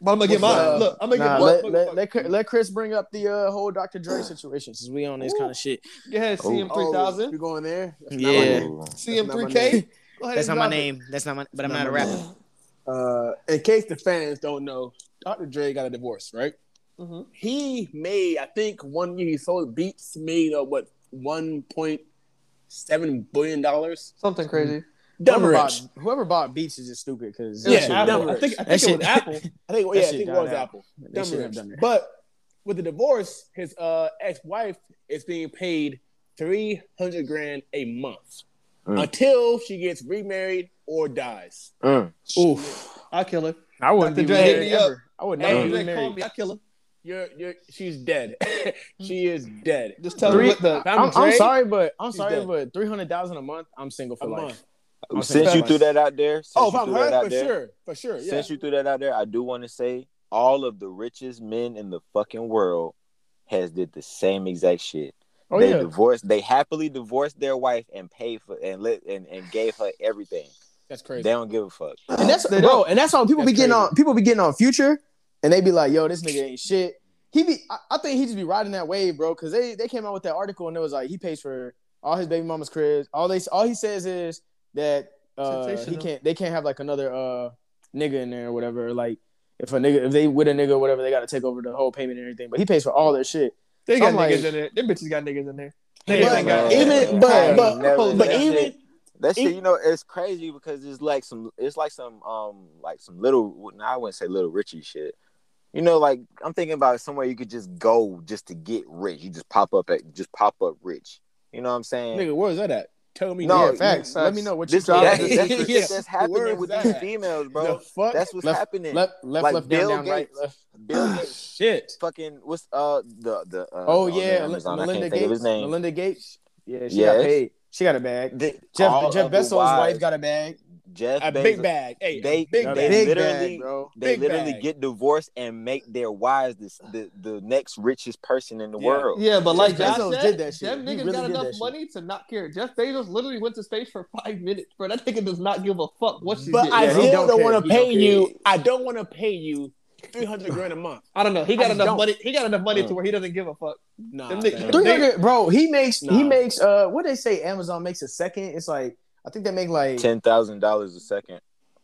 But I'm gonna get What's mine. up? Look, I'm gonna Nah, get let, mine. let, let, Chris- let Chris bring up the uh, whole Dr. Dre situation since we on this kind of shit. Go ahead, CM three thousand. you going there? That's Yeah. my name. Ooh. CM That's three not my K. name. Go ahead That's not my name. That's not my. But I'm Not not a rapper. Uh, in case the fans don't know, Dr. Dre got a divorce, right? Mhm. He made, I think, one year he sold beats made uh, what one point seven billion dollars. Something crazy. Dumb Whoever rich. bought, whoever bought Beats is just stupid because It was Yeah, Apple. I think I That think it was Apple. I think, That yeah, I think it was out. Apple. They Dumb rich. But with the divorce, his uh, ex-wife is being paid three hundred grand a month Mm. until she gets remarried or dies. Mm. Oof. I kill her. I wouldn't Dr. be hit married me up. ever. I would never Hey, be Dre, call married. me. I kill her. You're, you're, she's dead. she is dead. Just tell Three- me what the. I'm I'm, I'm sorry, but I'm He's sorry, dead. but three hundred thousand a month, I'm single for A life. month. I'm Since you threw that out there, Oh, if I'm threw that her, out for there, sure, for sure. Yeah. since you threw that out there, I do want to say all of the richest men in the fucking world has did the same exact shit. Oh they yeah, divorced. They happily divorced their wife and paid for and let and, and gave her everything. That's crazy. They don't give a fuck. and that's bro, and that's all people That's be getting crazy. on. People be getting on Future, and they be like, "Yo, this nigga ain't shit." He be, I, I think he just be riding that wave, bro, because they they came out with that article and it was like he pays for all his baby mama's cribs. All they all he says is that uh, he can't they can't have like another uh nigga in there or whatever. Like if a nigga if they with a nigga or whatever, they got to take over the whole payment and everything. But he pays for all their shit. They got I'm niggas like- in there. Them bitches got niggas in there. But got even- niggas. but- I ain't but- but that even- shit- that shit, you know, it's crazy because it's like some, it's like some, um, like some little. nah, I wouldn't say little Richie shit. You know, like I'm thinking about somewhere you could just go just to get rich. You just pop up at, just pop up rich. You know what I'm saying? Nigga, where's that at? Tell me. No, yeah, facts. Let me know what you This, drop. that, that's the Yeah. that's happening Where's with that these females, bro. The fuck? That's what's Left- happening. left, left, Like left, Bill down, down, right, Gates. left. Bill Gates, Shit. fucking what's uh the the uh, Oh on yeah, Amazon, Melinda can't think of his Gates. Melinda Gates. Yeah, she Yes. got paid. She got a bag. The- Jeff Jeff Bezos' wife got a bag. Jeff A Bezos, big bag. Hey, They- big they big literally- bag, bro. they big literally bag. get divorced and make their wives this, the the next richest person in the Yeah. world. Yeah, but like Jeff Bezos said, did that shit. Jeff niggas really got enough that shit. money to not care. Jeff Bezos literally went to space for five minutes, bro. That nigga does not give a fuck what she But did. I Yeah, he still don't don't, want to pay you. I don't want to pay you three hundred grand a month. I don't know. He got just enough don't. money. He got enough money Uh. to where he doesn't give a fuck. Nah, Them niggas- fam. Three hundred, bro. He makes he makes uh what they say Amazon makes a second. It's like I think they make like Ten thousand dollars a second.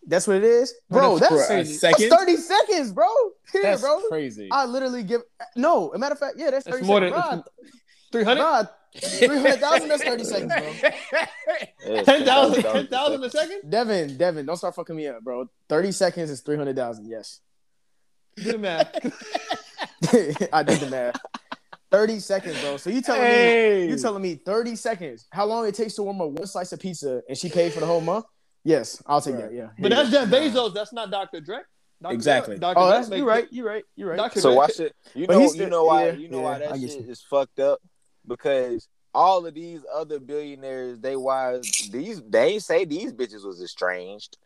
that's what it is, bro. That's That's, for a crazy. that's thirty seconds, bro. Here. That's bro. crazy. I literally give no. A matter of fact, yeah, that's That's thirty more seconds, than Three hundred. Three hundred thousand. That's thirty seconds, bro. Yeah, Ten thousand. $10,000 a Ten thousand second. a second. Devin, Devin, don't start fucking me up, bro. Thirty seconds is three hundred thousand. Yes, Do the math. I did the math. Thirty seconds, bro. So you telling Hey. me you telling me thirty seconds? How long it takes to warm up one slice of pizza and she paid for the whole month? Yes, I'll take Right. that. Yeah, But that's Jeff Bezos. That's not Dr. Dre. Dr. Exactly. Dr. Oh, Dre that's make- you right. You right. You right. Dr. So Dre- why should you But know he's you know why yeah, you know yeah, why I that shit you. is fucked up? Because all of these other billionaires, they wives, these they say these bitches was estranged.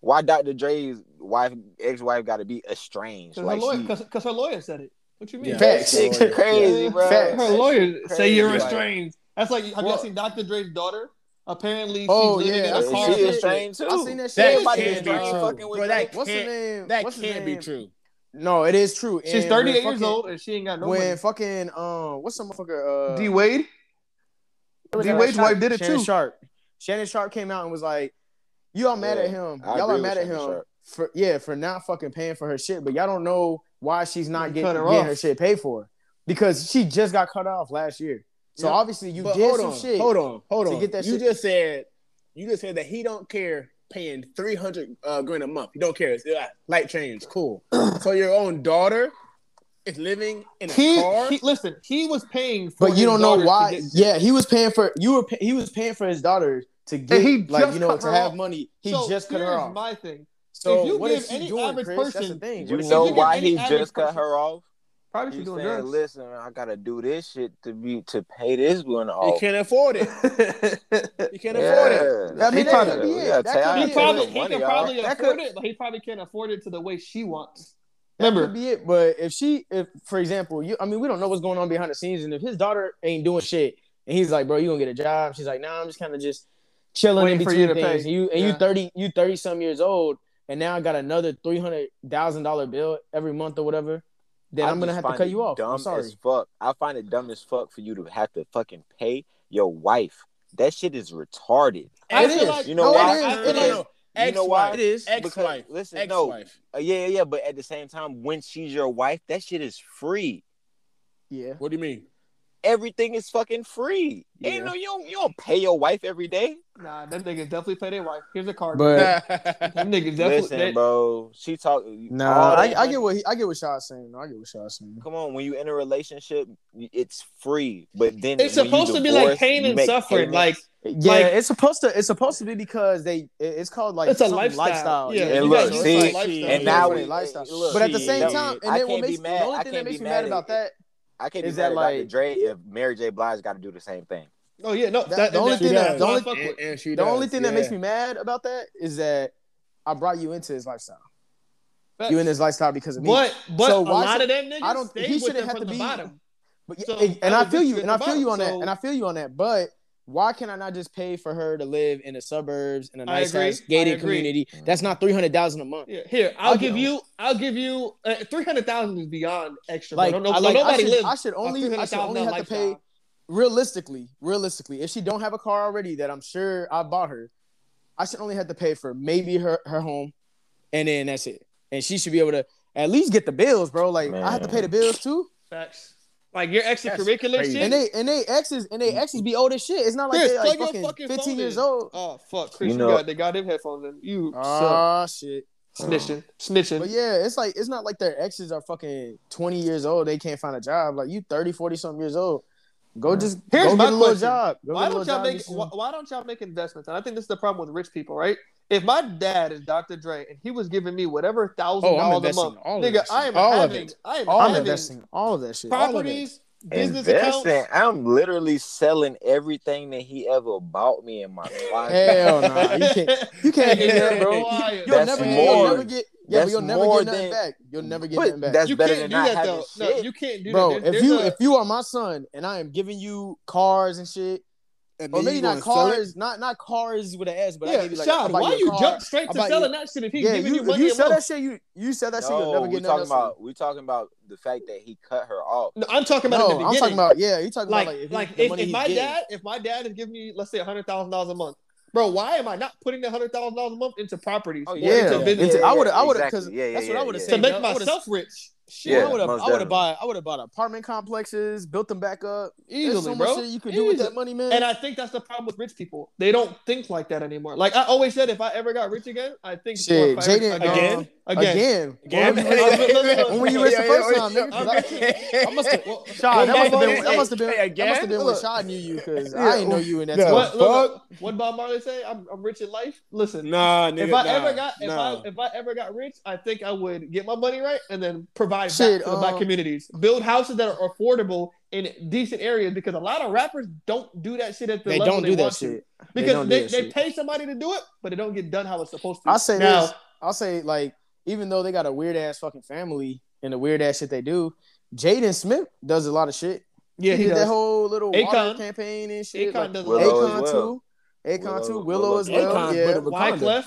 Why Dr. Dre's wife, ex-wife, got to be estranged? Cause, Like her lawyer, she, cause, 'cause her lawyer said it. What you mean? Yeah. Facts. that shit crazy, bro. Facts. Her lawyer say you're restrained. like- That's like, have Well- y'all seen Dr. Dre's daughter? Apparently, she's Oh, living yeah, in I a seen car. that she shit. estranged too. I seen that shit. That Everybody can't is be true. fucking with Bro, that What's can't, name? That What's can't be true. No, it is true. She's And 38 when years old and she ain't got no when money. fucking um, what's some motherfucker? Uh, D Wade. D Wade's wife did it Shannon too. Sharp. Shannon Sharpe came out and was like, "You all mad Yeah, at him? I Y'all are mad at him Sharpe. for yeah for not fucking paying for her shit, but y'all don't know why she's not getting, her getting her shit paid for because she just got cut off last year. So Yeah. obviously you But did hold some on, shit. hold on, hold on. to on. get that you shit- just said you just said that he don't care paying three hundred uh, grand a month. He don't care. It's, uh, light change, cool. so your own daughter is living in a He, car. he listen. He was paying for. But you don't know why. get- Yeah, he was paying for you were pay, he was paying for his daughter to get he like just you know to have off. money. He So just cut her here's off. My thing. So if you what give is she any doing, average Chris? That's the person- thing. You What is she know give why he average just cut person- her off? Probably she's He's doing saying, drugs. "Listen, I gotta do this shit to be to pay this one off. he off." can't afford it. He can't Yeah. afford it. I mean, He that probably- could be it. yeah, That could be he probably some he money can off. probably That afford could- it, but he probably can't afford it to the way she wants. That Remember, could be it. But if she, if for example, you, I mean, we don't know what's going on behind the scenes, and if his daughter ain't doing shit, and he's like, bro, you gonna get a job? She's like, nah, I'm just kind of just chilling Waiting in for between you to things. pay. And you and Yeah. you thirty, you thirty some years old, and now I got another three hundred thousand dollar bill every month or whatever. Then I I'm gonna have to cut you off. Dumb I'm sorry. as fuck. I find it dumb as fuck for you to have to fucking pay your wife. That shit is retarded. I It feel like You know No, why? it is. I It feel is. like- No, no, You know why? Ex-wife. It is. Ex-wife. Because- listen. Ex-wife. Uh, yeah, yeah, yeah. But at the same time, when she's your wife, that shit is free. Yeah. What do you mean? Everything is fucking free. Yeah. Ain't no you don't you don't pay your wife every day. Nah, them niggas definitely pay their wife. Here's a card. But them niggas definitely. Listen, they- bro. She talk. nah, I, I get what he, I get what Shaw's saying. I get what Shaw's saying. Come on, when you in a relationship, it's free. But then It's when you supposed to be like pain and make suffering. Like. Yeah, Like- it's supposed to. It's supposed to be because they. It's called like It's a something lifestyle. Yeah, And look, see, it lifestyle. and now for we lifestyle. look, But at the same time, and I then what makes be the mad. only I thing that can't makes be me mad about that I can't be is mad that, at Dr. like- Dre if Mary J. Blige got to do the same thing. oh yeah, no. That- That, the only thing that's that- the only- And, and she The does, only thing that makes me mad about that is that I brought you into his lifestyle. Facts. You in his lifestyle because of me. But but So a lot should- of them niggas I don't- stay he with shouldn't have from to the be- bottom. But yeah, So, and, and I I feel you, and I feel you on bottom. that, and I feel you on that. But why can I not just pay for her to live in the suburbs in a nice agree. ass gated community? That's not three hundred thousand a month. Yeah, here I'll, I'll give get- you. I'll give you uh, three hundred thousand is beyond extra. Like, bro. no, I, no, like I, should, lives. I should only, I should only $300,000 have to pay realistically, realistically. If she don't have a car already, that I'm sure I bought her, I should only have to pay for maybe her her home, and then that's it. And she should be able to at least get the bills, bro. Like I have to pay the bills too. Facts. Like your extracurricular shit. And they and they exes and they exes be old as shit. It's not like Chris, they like fucking, fucking 15 years in. old. oh fuck, Chris, You you, know- got they got them headphones in. You suck. Ah shit. snitching, snitching. But yeah, it's like it's not like their exes are fucking 20 years old. They can't find a job. Like you 30, 40 something years old. Go just Here's go my get a little job. Go why don't y'all make why, why don't y'all make investments? And I think this is the problem with rich people, right? If my dad is Dr. Dre and he was giving me whatever thousand Oh, dollars a month, all nigga, I am shit. All of having. I am all having investing, all of that shit. All of it. properties, business Investing. accounts. I'm literally selling everything that he ever bought me in my life. Hell nah, you can't. You can't do that, bro. You'll That's never, more- get, you'll never get. Yeah, but you'll never get nothing than- back. You'll never get But nothing back. that's you better can't than do not that having though. No, shit. you can't do bro, that. There- if you a- if you are my son and I am giving you cars and shit, And or maybe not gonna sell it? cars, not not cars with an S, but yeah, maybe like Shad, I buy why a you car. jump straight to selling you- that shit if he's Yeah, giving you, you if money you sell that shit, you you sell that shit, you'll never we get nothing talking about we talking about the fact that he cut her off. No, I'm talking about No, in the I'm talking about yeah. You talking like about like if, like if, if my getting. dad if my dad is giving me let's say hundred thousand dollars a month, bro, why am I not putting the hundred thousand dollars a month into properties? Oh, or yeah, into yeah, business Into- I would I would exactly. because Yeah, yeah, that's what I would have yeah. to said. make myself rich. Shit, I would have I would have bought I would have bought apartment complexes, built them back up. Easily, so bro. much shit you could do with that money, man. And I think that's the problem with rich people. They don't think like that anymore. Like I always said, if I ever got rich again, I think Shit, or if Jaden, again, um, again, again, Again. When were you rich- When when were you rich the first time, yeah, I- I must have. Well, Shad, that must have been. Hey, That must have been. hey, That again? must have been when Look. Shad knew you, because Yeah, I didn't know you in that no. time. What, look, what Bob Marley say? I'm, I'm rich in life. Listen, Nah, nigga. if I ever got if. I if I ever got rich, I think I would get my money right and then provide Shit, back to the black um, communities, build houses that are affordable in decent areas because a lot of rappers don't do that shit at the They level don't they do that want to. shit. because don't do they, that they shit. pay somebody to do it, but it don't get done how it's supposed to. I'll say now, this. I'll say like even though they got a weird ass fucking family and the weird ass shit they do, Jaden Smith does a lot of shit. Yeah, he did does. that whole little Akon. water campaign and shit. Akon like, does a Willow lot. Akon well. too. Akon Willow- too. Willow, Willow as as well. well. Yeah. Akon, but- Wyclef.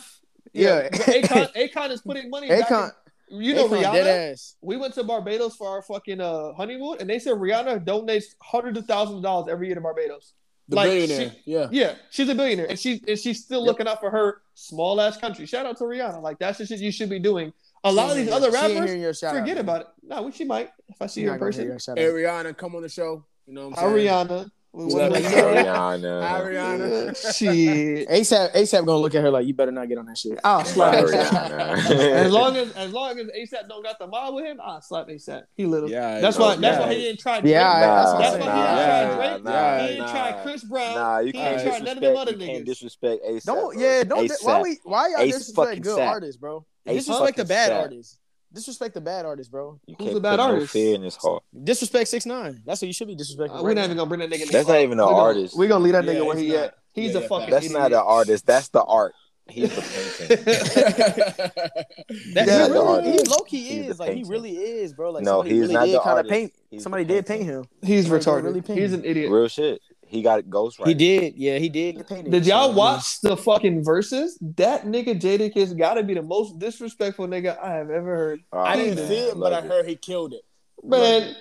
Yeah. Akon, Akon is putting money. back Akon. In- you know Rihanna. dead ass. We went to Barbados for our fucking uh, honeymoon, and they said Rihanna donates hundreds of thousands of dollars every year to Barbados. The like, billionaire. she- yeah. Yeah, she's a billionaire, and she and she's still Yep. looking out for her small ass country. Shout out to Rihanna. Like that's the shit you should be doing. A lot of these other hearing- rappers your shout forget out, about it. No, we- she might if I see She her in person. your shout Hey. Rihanna, come on the show. You know what I'm saying? Rihanna. We What's wanna up, make Rihanna? sure- Rihanna. Hi, Rihanna. Shit. ASAP, ASAP gonna look at her like you better not get on that shit. I'll slap Bye, ASAP. as long as as long as ASAP don't got the mob with him, I'll slap ASAP. He little. Yeah. That's no, why. That's yeah. why he didn't try. Drake. Yeah, that's That's why saying. he didn't Yeah. try Drake. nah, he didn't nah. try Chris Brown. Nah, you can't didn't try disrespect. none of them other you can't niggas. disrespect ASAP. Don't yeah, don't ASAP. why we why y'all disrespect good artists, bro? Ace Disrespect the bad artists. Disrespect the bad artist, bro. You Who's can't the bad put no artist? fear in his heart. Disrespect six nine. That's what you should be disrespecting. Uh, right we're not now. even gonna bring that nigga. That's not even an We're gonna- artist. We're gonna leave that Yeah, nigga where he not. at. He's Yeah, a yeah, fucking. That's idiot. not an artist. That's the art. He's the painting. That, Yeah, he, the really, artist. he low key He's the is like he really is, bro. Like No, somebody he's really not did the kind of artist. paint. He's somebody did paint him. He's Somebody retarded. really paint He's an idiot. Real shit. He got ghost right. He did, yeah, he did. Did y'all watch the fucking Verzuz? That nigga Jadakiss gotta be the most disrespectful nigga I have ever heard. Oh, I didn't Love see it, but I Love heard he killed it. Man,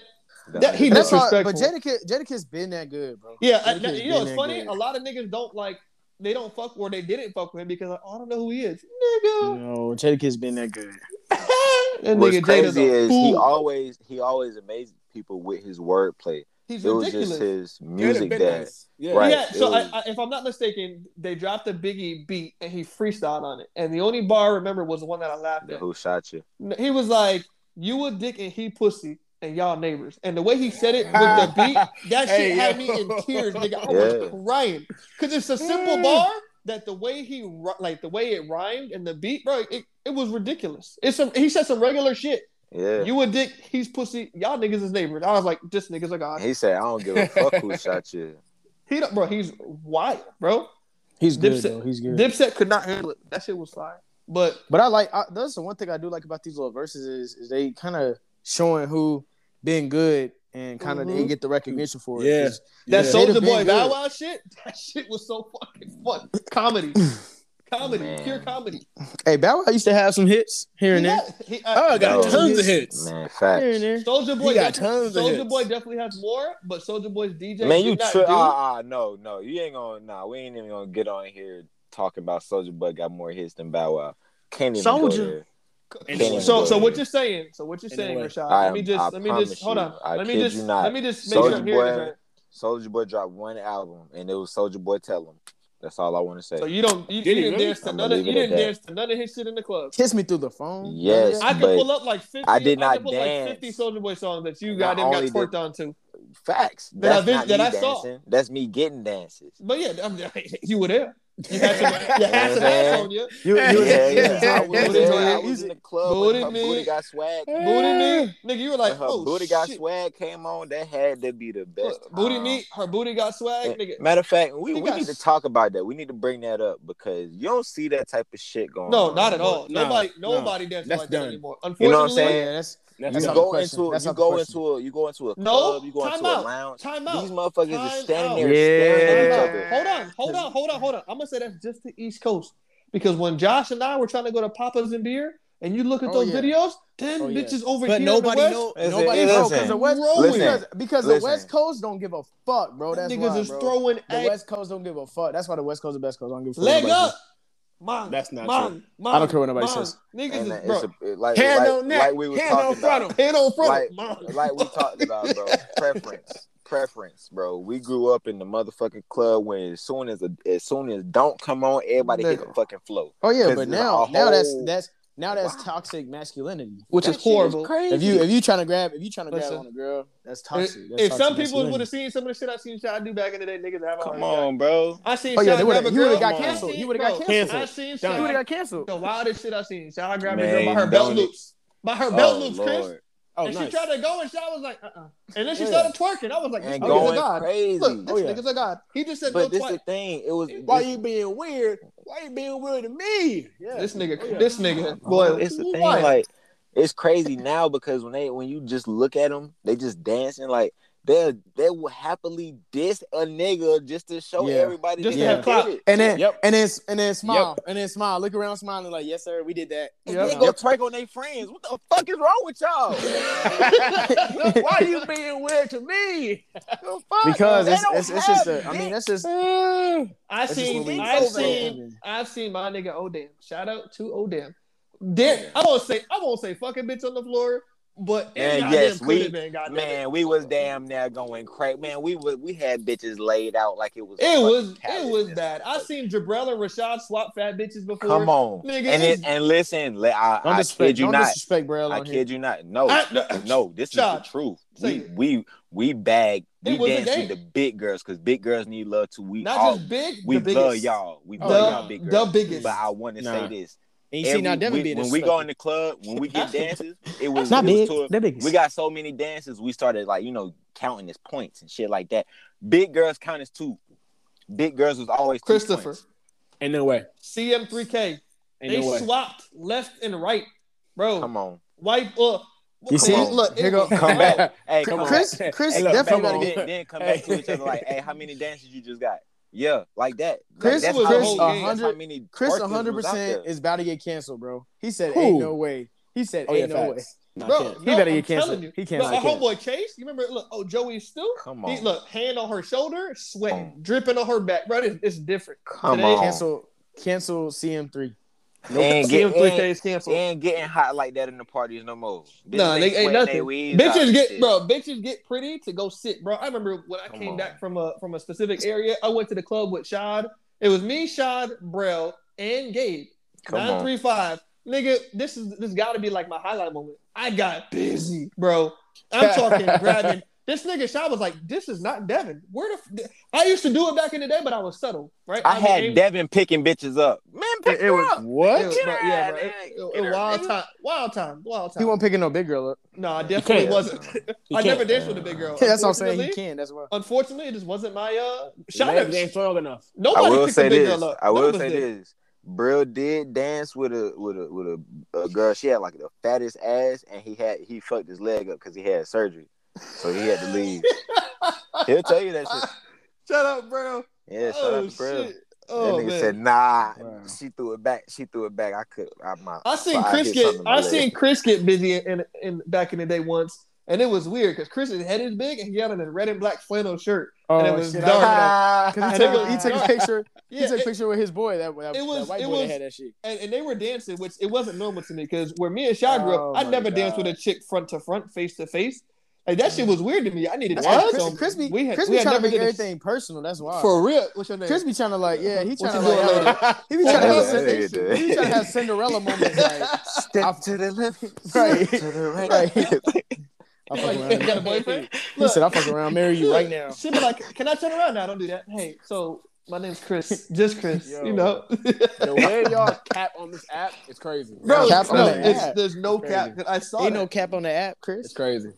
that- he And that's why, but disrespectful. Jadakiss, Jadakiss been that good, bro. yeah, I, Jadakiss you know been it's that funny. good. A lot of niggas don't like. They don't fuck or they didn't fuck with him because like, oh, I don't know who he is, nigga. No, Jadakiss been that good. that What's nigga crazy a is he always he always amazed people with his wordplay. He's It was just his music been that. Yeah. Right. Yeah, so was- I, I, if I'm not mistaken, they dropped a Biggie beat and he freestyled on it. And the only bar I remember was the one that I laughed at. who shot you. He was like, "You a dick and he pussy." And y'all neighbors, and the way he said it with the beat, that shit Hey, had me in tears, nigga. I Yeah. was crying because it's a simple bar that the way he like the way it rhymed and the beat, bro, it, it was ridiculous. It's some he said some regular shit. Yeah. You a dick, he's pussy. Y'all niggas is neighbors. I was like, this nigga's a god. he said, I don't give a fuck who shot you. He don't, bro. He's wild, bro. He's good Dipset- though. He's good. Dipset could not handle it. That shit was fire. But But I like I, that's the one thing I do like about these little Verzuz is, is they kind of showing who been good and kind of they Mhm. get the recognition for it. Yeah. 'Cause that Yeah. Soldier They'd Boy been Bow. Wow shit, that shit was so fucking fun. Comedy, comedy, Man. pure comedy. Hey, Bow Wow used to have some hits here and He there. got- he- Oh, I got No. tons of hits. Man, Here facts. Soulja Boy He got tons of Soldier. Boy definitely has more, but Soulja Boy's DJ. Man, you did not tri- do- ah, ah, no, no. You ain't gonna nah, we ain't even gonna get on here talking about Soulja Boy got more hits than Bow Wow. Can't even Soulja. go there. Anyway. So, so what you're saying? So what you're saying, Anyway. Rashad? I Let me just, I let me just, hold on. I let me just, let me just make sure I'm hearing Boy- Soulja Boy dropped one album and it was Soulja Boy Tell Him. That's all I want to say. So you don't, you, you Did he didn't really? dance to I'ma none of, you didn't dance to none of his shit in the club. Kiss me through the phone. Yes, I could but- pull up like 50. I did I not pull dance. like 50 Soulja Boy songs that you got and got only twerked did- on to. Facts. That I That's that me I saw. That's me getting dances. But yeah, I mean, you were there. You had some, you had some ass on you. You, you Yeah, was- yeah, yeah. I was was I was in the club Booty me. booty got swag. Booty me, nigga. You were like, her oh booty got swag came on, that had to be the best. Look, booty time. meat, her booty got swag, nigga. Matter of fact, we, we got need to talk about that. We need to bring that up because you don't see that type of shit going No, on. not at all. No, nobody, no. nobody dances That's like that done. anymore. You know what I'm Unfortunately, saying? Yeah, that's That's That's You out not the go question. into That's you go question. into a you go into a No, club, you go time into out, a lounge. time out, These motherfuckers time is standing out. there staring at each other. Hold on, hold on, hold on, hold on. I'm gonna say that's just the East Coast because when Josh and I were trying to go to Papas and Beer, and you look at Oh, those yeah. videos, ten Oh, yeah. bitches over But here. nobody in the know. Listen, Nobody listen. knows. because the West Listen. because, because the West Coast don't give a fuck, bro. That's niggas why, is bro. throwing The a West Coast don't give a fuck. That's why the West Coast is the best coast. I don't give a fuck. leg up. Man, That's not man, man, I don't care what nobody man. says. Niggas And is it's bro. a, like, Hand like, on neck, like we was hand on talking front about. Head on front. Like- man. like we talked about, bro. Preference, preference, bro. We grew up in the motherfucking club when as soon as a, as soon as don't come on, everybody hit the fucking flow. Oh yeah, but it's now a now that's that's now that's Wow. toxic masculinity. Which That is shit horrible. crazy. If you if you trying to grab if you trying to grab on a girl, that's toxic. That's if toxic some people would have seen some of the shit I seen Shad do back in the day, niggas have come already on, bro. I seen Oh, yeah, Shad grab a you would've got canceled. You would've got canceled. I seen Done. You would have got canceled. The wildest shit I seen. Shad grabbed a girl by her belt loops. By her belt Oh, loops, Chris. Lord. Oh, and nice. she tried to go, and Shad was like, uh, uh And then she Yeah. started twerking. I was like, this And nigga's a god. crazy. Look, this Oh, yeah. nigga's a god. He just said But no this twice. the thing. It was Why this- you being weird? Why you being weird to me? Yeah. This nigga, Oh, yeah. this nigga, Oh, boy, it's the thing. Like it's crazy now because when they when you just look at them, they just dancing like they they will happily diss a nigga just to show Yeah. everybody Just to have clout. And then Yep. and then and then smile and then smile. Look around smiling like yes sir we did that. And Yep. they go twerk on their friends. What the fuck is wrong with y'all? Why are you being weird to me? Fuck? Because it's, it's, it's just have a, I mean dick. that's just I that's just seen, what we- I've so seen, I've seen my nigga Odam. Shout out to Odam. Damn, I won't say, I won't say fucking bitch on the floor, but it Man, yes, we- have been. Man, we was damn near going crazy. Man, we was we had bitches laid out like it was. It was, it was bad. I seen Jabrell and Rashad swap fat bitches before. Come on, Nigga, and it, and listen, I, don't I kid you don't not. I here. kid you not. No, I- no, this Shot. is the truth. We it. we we bag we It was a dance game. to the big girls because big girls need love too. We Not all just big, we the love biggest. y'all. We Oh, love yeah. y'all big The girls. biggest. But I want to Nah. say this. And you see now Every- Devin we- being when we go in the club, when we get dances, it was, not it big, to a- they're we got so many dances, we started like, you know, counting as points and shit like that. Big girls count as two. Big girls was always Christopher, points. Ain't no way. CM3K. Ain't They no way. swapped left and right, bro. Come on. White, uh, You come see? on, look, Here it go- was- Come back. Hey, Come come on. Chris Chris hey, look, definitely come on. then, then come back to each other like, hey, how many dances you just got? Yeah, like that. Like, Chris that's was how a many- whole that's how 100 many Chris twerkers 100 was out percent there. is about to get canceled, bro. He said Who? ain't no way. He said Oh, yeah, ain't no way. facts. Nah, Bro, can't. He no, better get canceled. you. He can't. Look, I our can't. homeboy Chase, you remember? Look, oh Joey still. Come He, on. look, hand on her shoulder, sweating, dripping on her back, bro. It's, it's different. Come Today, on. Cancel cancel CM3. And get- CM3K and- canceled. ain't getting hot like that in the parties no more. Bitches Nah, they ain't nothing. they Bitches get shit. bro. Bitches get pretty to go sit, bro. I remember when I Come came on. back from a from a specific area. I went to the club with Shad. It was me, Shad, Brell, and Gabe. Come Nine on. three five. Nigga, this is this got to be like my highlight moment. I got busy, bro. I'm talking grabbing. This nigga shot was like, "This is not Devin. Where the? F-? I used to do it back in the day, but I was subtle, right? I had became- Devin picking bitches up. Man, pick It- it her was- up. It What? was, Get bro, yeah, bro. It, it- it wild time, wild time, wild time. He wasn't picking no big girl up. No, I definitely wasn't. I never can't. danced with a big girl. That's what I'm saying. He Unfortunately- can. That's why. Unfortunately, it just wasn't my uh Shot shot. ain't strong enough. I Nobody will picked say a big this. girl up. I will None of us say did. this. Brill did dance with a with a with a, a girl. She had like the fattest ass, and he had he fucked his leg up because he had surgery, so he had to leave. He'll tell you that shit. Shut up, bro. Yeah, shut oh out to Brill. shit. That Oh nigga man. said, "Nah." Wow. She threw it back. She threw it back. I could. I'm not. I seen Chris hit get. something in my I seen Chris get busy in, in, in back in the day once, and it was weird because Chris's head is big and he had on a red and black flannel shirt. Oh, And it oh, was shit. dark. I- Cause he And took, a, was he took a picture. Yeah, he took a picture with his boy. That, that, it was- that white it boy was- that had that shit. and, and they were dancing, which it wasn't normal to me because where me and Shy grew Oh up, I oh, my never danced with a chick front to front, face to face. Like that shit was weird to me. I needed That's to why so Chris, Chris we had, Chris we be had trying to never make did a- everything personal. That's why. for real. What's your name? Chris be trying to like, yeah, he What trying you to doing like, later? he be trying to you have, doing later? Cinderella- he be trying to have Cinderella moments. Like, Step to the left, Right. to the right. Right. I fuck Like, around. got a boyfriend? He said, "I fuck around, marry you right now." She be like, "Can I turn around now? Don't do that." Hey, so My name's Chris. Just Chris. Yo. You know. The way y'all cap on this app is crazy. Bro, Cap on no, the it's, app. there's no Crazy. cap. 'cause I saw Ain't that. no cap on the app, Chris. It's crazy.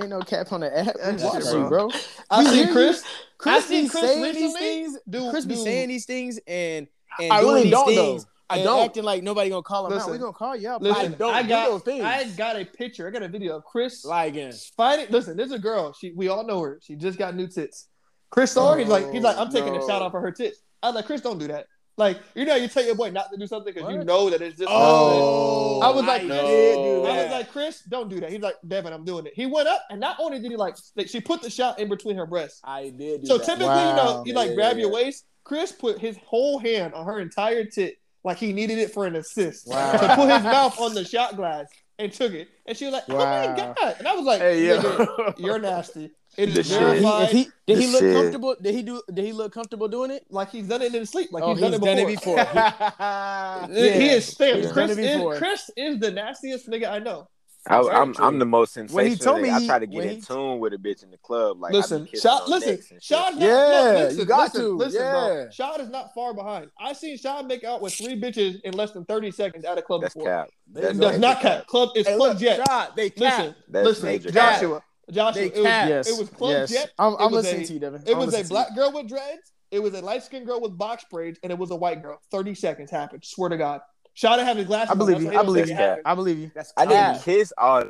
Ain't no cap on the app. That's Watch you, bro. I see Chris. Chris I seen be Chris saying these things. do- Chris be do- saying these things and and I doing really these don't, though. things. I and don't. acting like nobody gonna call him out. We gonna call you out. Listen, I don't I do got, those things. I got a picture. I got a video of Chris Lie again. fighting. Listen, there's a girl. She, we all know her. She just got new tits. Chris saw her. He's like, he's like, I'm taking a no. shot off of her tits. I was like, Chris, don't do that. Like, you know, you tell your boy not to do something because you know that it's just. Oh, I was like, I Chris, do I that. was like, Chris, don't do that. He's like, Devin, I'm doing it. He went up, and not only did he like, like, she put the shot in between her breasts. I did. Do So that. typically, you know, you like Yeah, grab yeah, your yeah. waist. Chris put his whole hand on her entire tit, like he needed it for an assist. Wow. To put his mouth on the shot glass and took it, and she was like, "Oh my god!" And I was like, Hey, yo. You're nasty." It is The shit. Verified. if he did he look shit. comfortable? Did he do? Did he look comfortable doing it? like he's done it in his sleep. Like Oh, he's done, he's it, done before. it before. yeah. He is stamped. He's Chris done it is before. Chris is the nastiest nigga I know. I, Very I'm. I'm the most sensational. When he told me I he- try to get in he- tune with a bitch in the club. Like listen, kissing Shad, listen, necks. Shad, Yeah, no, listen, you got listen, to, listen, bro. yeah. Shad is not far behind. I seen Shad make out with three bitches in less than thirty seconds at a club That's before. cap. They That's know. That's not cap. Club is Hey, Club look, Jet. Shot, they Listen. That's listen, major cap. Joshua. Joshua, They it was, cap. Yes. it was Club yes. Jet. I'm, I'm was listening a- to you, Devin. It I'm was a black girl with dreads. It was a light skinned girl with box braids, and it was a white girl. Thirty seconds happened. Swear to God. Shot to have his glasses. I believe on. you. I believe you. think it happened. I believe you. That's I didn't kiss all.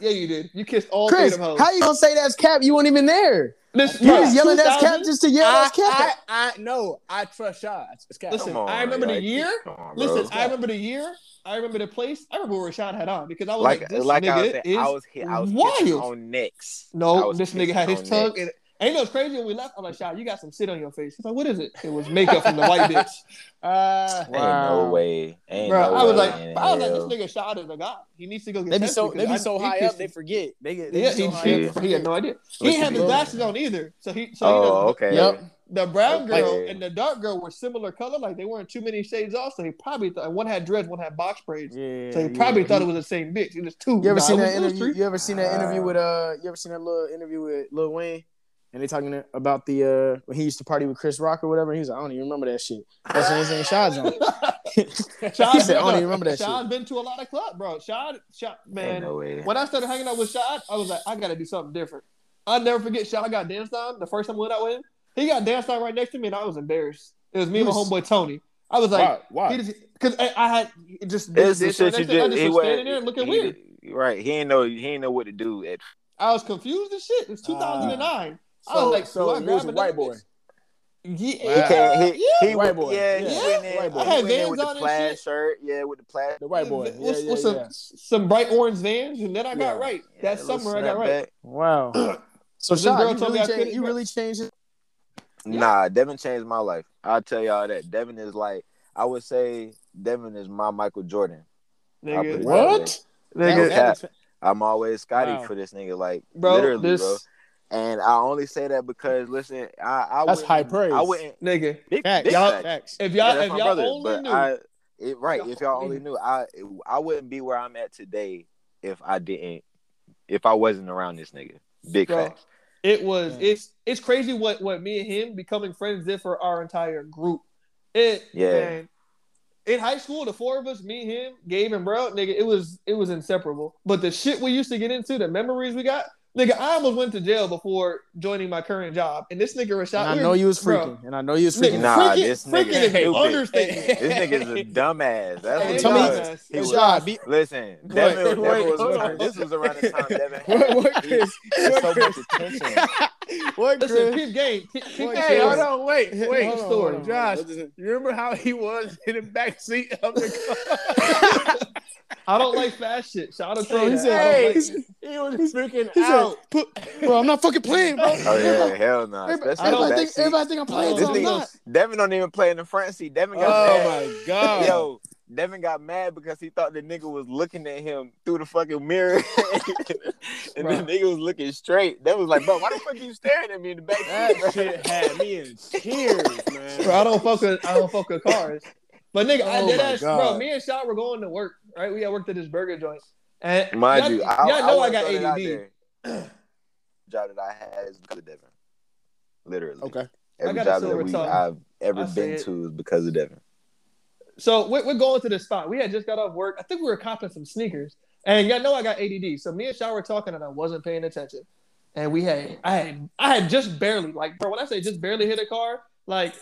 Yeah, you did. You kissed all Chris, three of them hoes. how you gonna say that's cap? You weren't even there. Listen, You bro, just yelling that's cap just to yell I, that's cap. I, I, no, I trust shots. It's cap. Listen, on, I remember the year. On. Listen, I remember the year. I remember the place. I remember where Rashad had on because I was like, like this like I was nigga saying, is I was hit, I was wild. on necks. I no, this nigga had his tongue. necks. And, and you know what's crazy? When we left, I'm like, Shad, you got some shit on your face. He's like, what is it? It was makeup from the white bitch. Uh, Ain't Wow. no way. Ain't Bro, no I was way like, in I was like, this nigga Shad is a god. He needs to go get They be tested so because they be so he high up they forget. They get they Yeah, he, so he, up. he had no idea. He Listen, didn't have his glasses on either. So he, so you Oh, know, okay. Yep. the brown girl Okay. and the dark girl were similar color, like they weren't too many shades off. So he probably thought one had dreads, one had box braids. Yeah, So he probably yeah. thought it was the same bitch. It was two. You ever Nah, seen that interview? You ever seen that interview with uh? You ever seen that little interview with Lil Wayne? And they talking about the uh when he used to party with Chris Rock or whatever. He was like, I don't even remember that shit. That's when his name Shad's on. Shad's He said, I don't even remember that Shad's shit. been to a lot of clubs, bro. Shad, Shad, man. no way. When I started hanging out with Shad, I was like, I gotta do something different. I'll never forget Shad got danced on the first time I went out with him. He got danced on right next to me, and I was embarrassed. It was me and my homeboy Tony. I was like, why? Why? he just because I, I had just It's the this right shit you next. I just. just He was was standing there and looking he- weird. Right. He ain't know. He ain't know what to do. At I was confused as shit. It's 2009. I So, was like, so do he was a white boy. bitch? Yeah, he can't. He, yeah. he White went- boy. Yeah, Yeah. he went in. White boy. I had went in Vans with on the plaid shirt. Yeah, with the plaid. The white boy. With, Yeah, yeah, with some yeah. some bright orange vans, and then I got Yeah. right. Yeah, that that summer I got right. snapback. Wow. So This girl you told me really I changed. couldn't You really changed. it? Nah, Devin changed my life. I'll tell y'all that. Devin is like, I would say Devin is my Michael Jordan. I'll put Nigga, it What? that way. nigga, No That- cap. I'm always Scottie Wow. for this nigga, like bro, literally, this bro. And I only say that because listen, I, I That's wouldn't- high praise. I wouldn't nigga. big, Facts. big Y'all- facts. Facts. If y'all, that's if my y'all brother. only but knew, I, it, right, Y'all if y'all only only knew. knew, I I wouldn't be where I'm at today if I didn't, if I wasn't around this nigga. Big Bro. facts. it was Yeah. it's it's crazy what what me and him becoming friends did for our entire group. It Yeah. man, in high school, the four of us, me, him, Gabe, and bro, nigga, it was it was inseparable. But the shit we used to get into, the memories we got, nigga, I almost went to jail before joining my current job. And this nigga Rashad, And I know you was bro, freaking, and I know you was freaking. Nah, freaking, this nigga freaking is an understatement. This nigga's a dumbass. That's Hey, what tell he me- was. He Hey, was. Shad, be- Listen, Wait, Devin, wait, Devin was hold This was around the time Devin What, had what, he- Chris? What, so much Chris? attention. What, Listen, Chris? keep game. Keep, keep What, Hey, story. hold on, wait, wait. Hold on, story. hold on. Josh, What is it? you remember how he was in the back seat of the car? I don't like fast shit. Shout out to Bro, he you. said- hey, like he was freaking He out. said, "Put, bro, I'm not fucking playing, bro." Oh yeah, hell no. Everybody, I don't in the everybody think, back seat. everybody think I'm playing, This so I'm nigga- not. Devin don't even play in the front seat. Devin got Oh mad. my god. Yo, Devin got mad because he thought the nigga was looking at him through the fucking mirror, and Bro. the nigga was looking straight. That was like, bro, why the fuck you staring at me in the back? That bro?" shit had me in tears, man. Bro, I don't fuck with I don't fuck with cars. But nigga, I Oh did my ask, bro. Me and Shaw were going to work, right? We had worked at this burger joint, and Mind y'all, you, I, y'all know I, wanna got throw ADD. there. Job that I had is because of Devin, literally. Okay. Every job that we. I've ever been it. to is because of Devin. So we're, we're going to this spot. We had just got off work. I think we were copping some sneakers. And y'all know I got ADD. So me and Shaw were talking and I wasn't paying attention. And we had I had I had just barely like bro, when I say just barely hit a car, like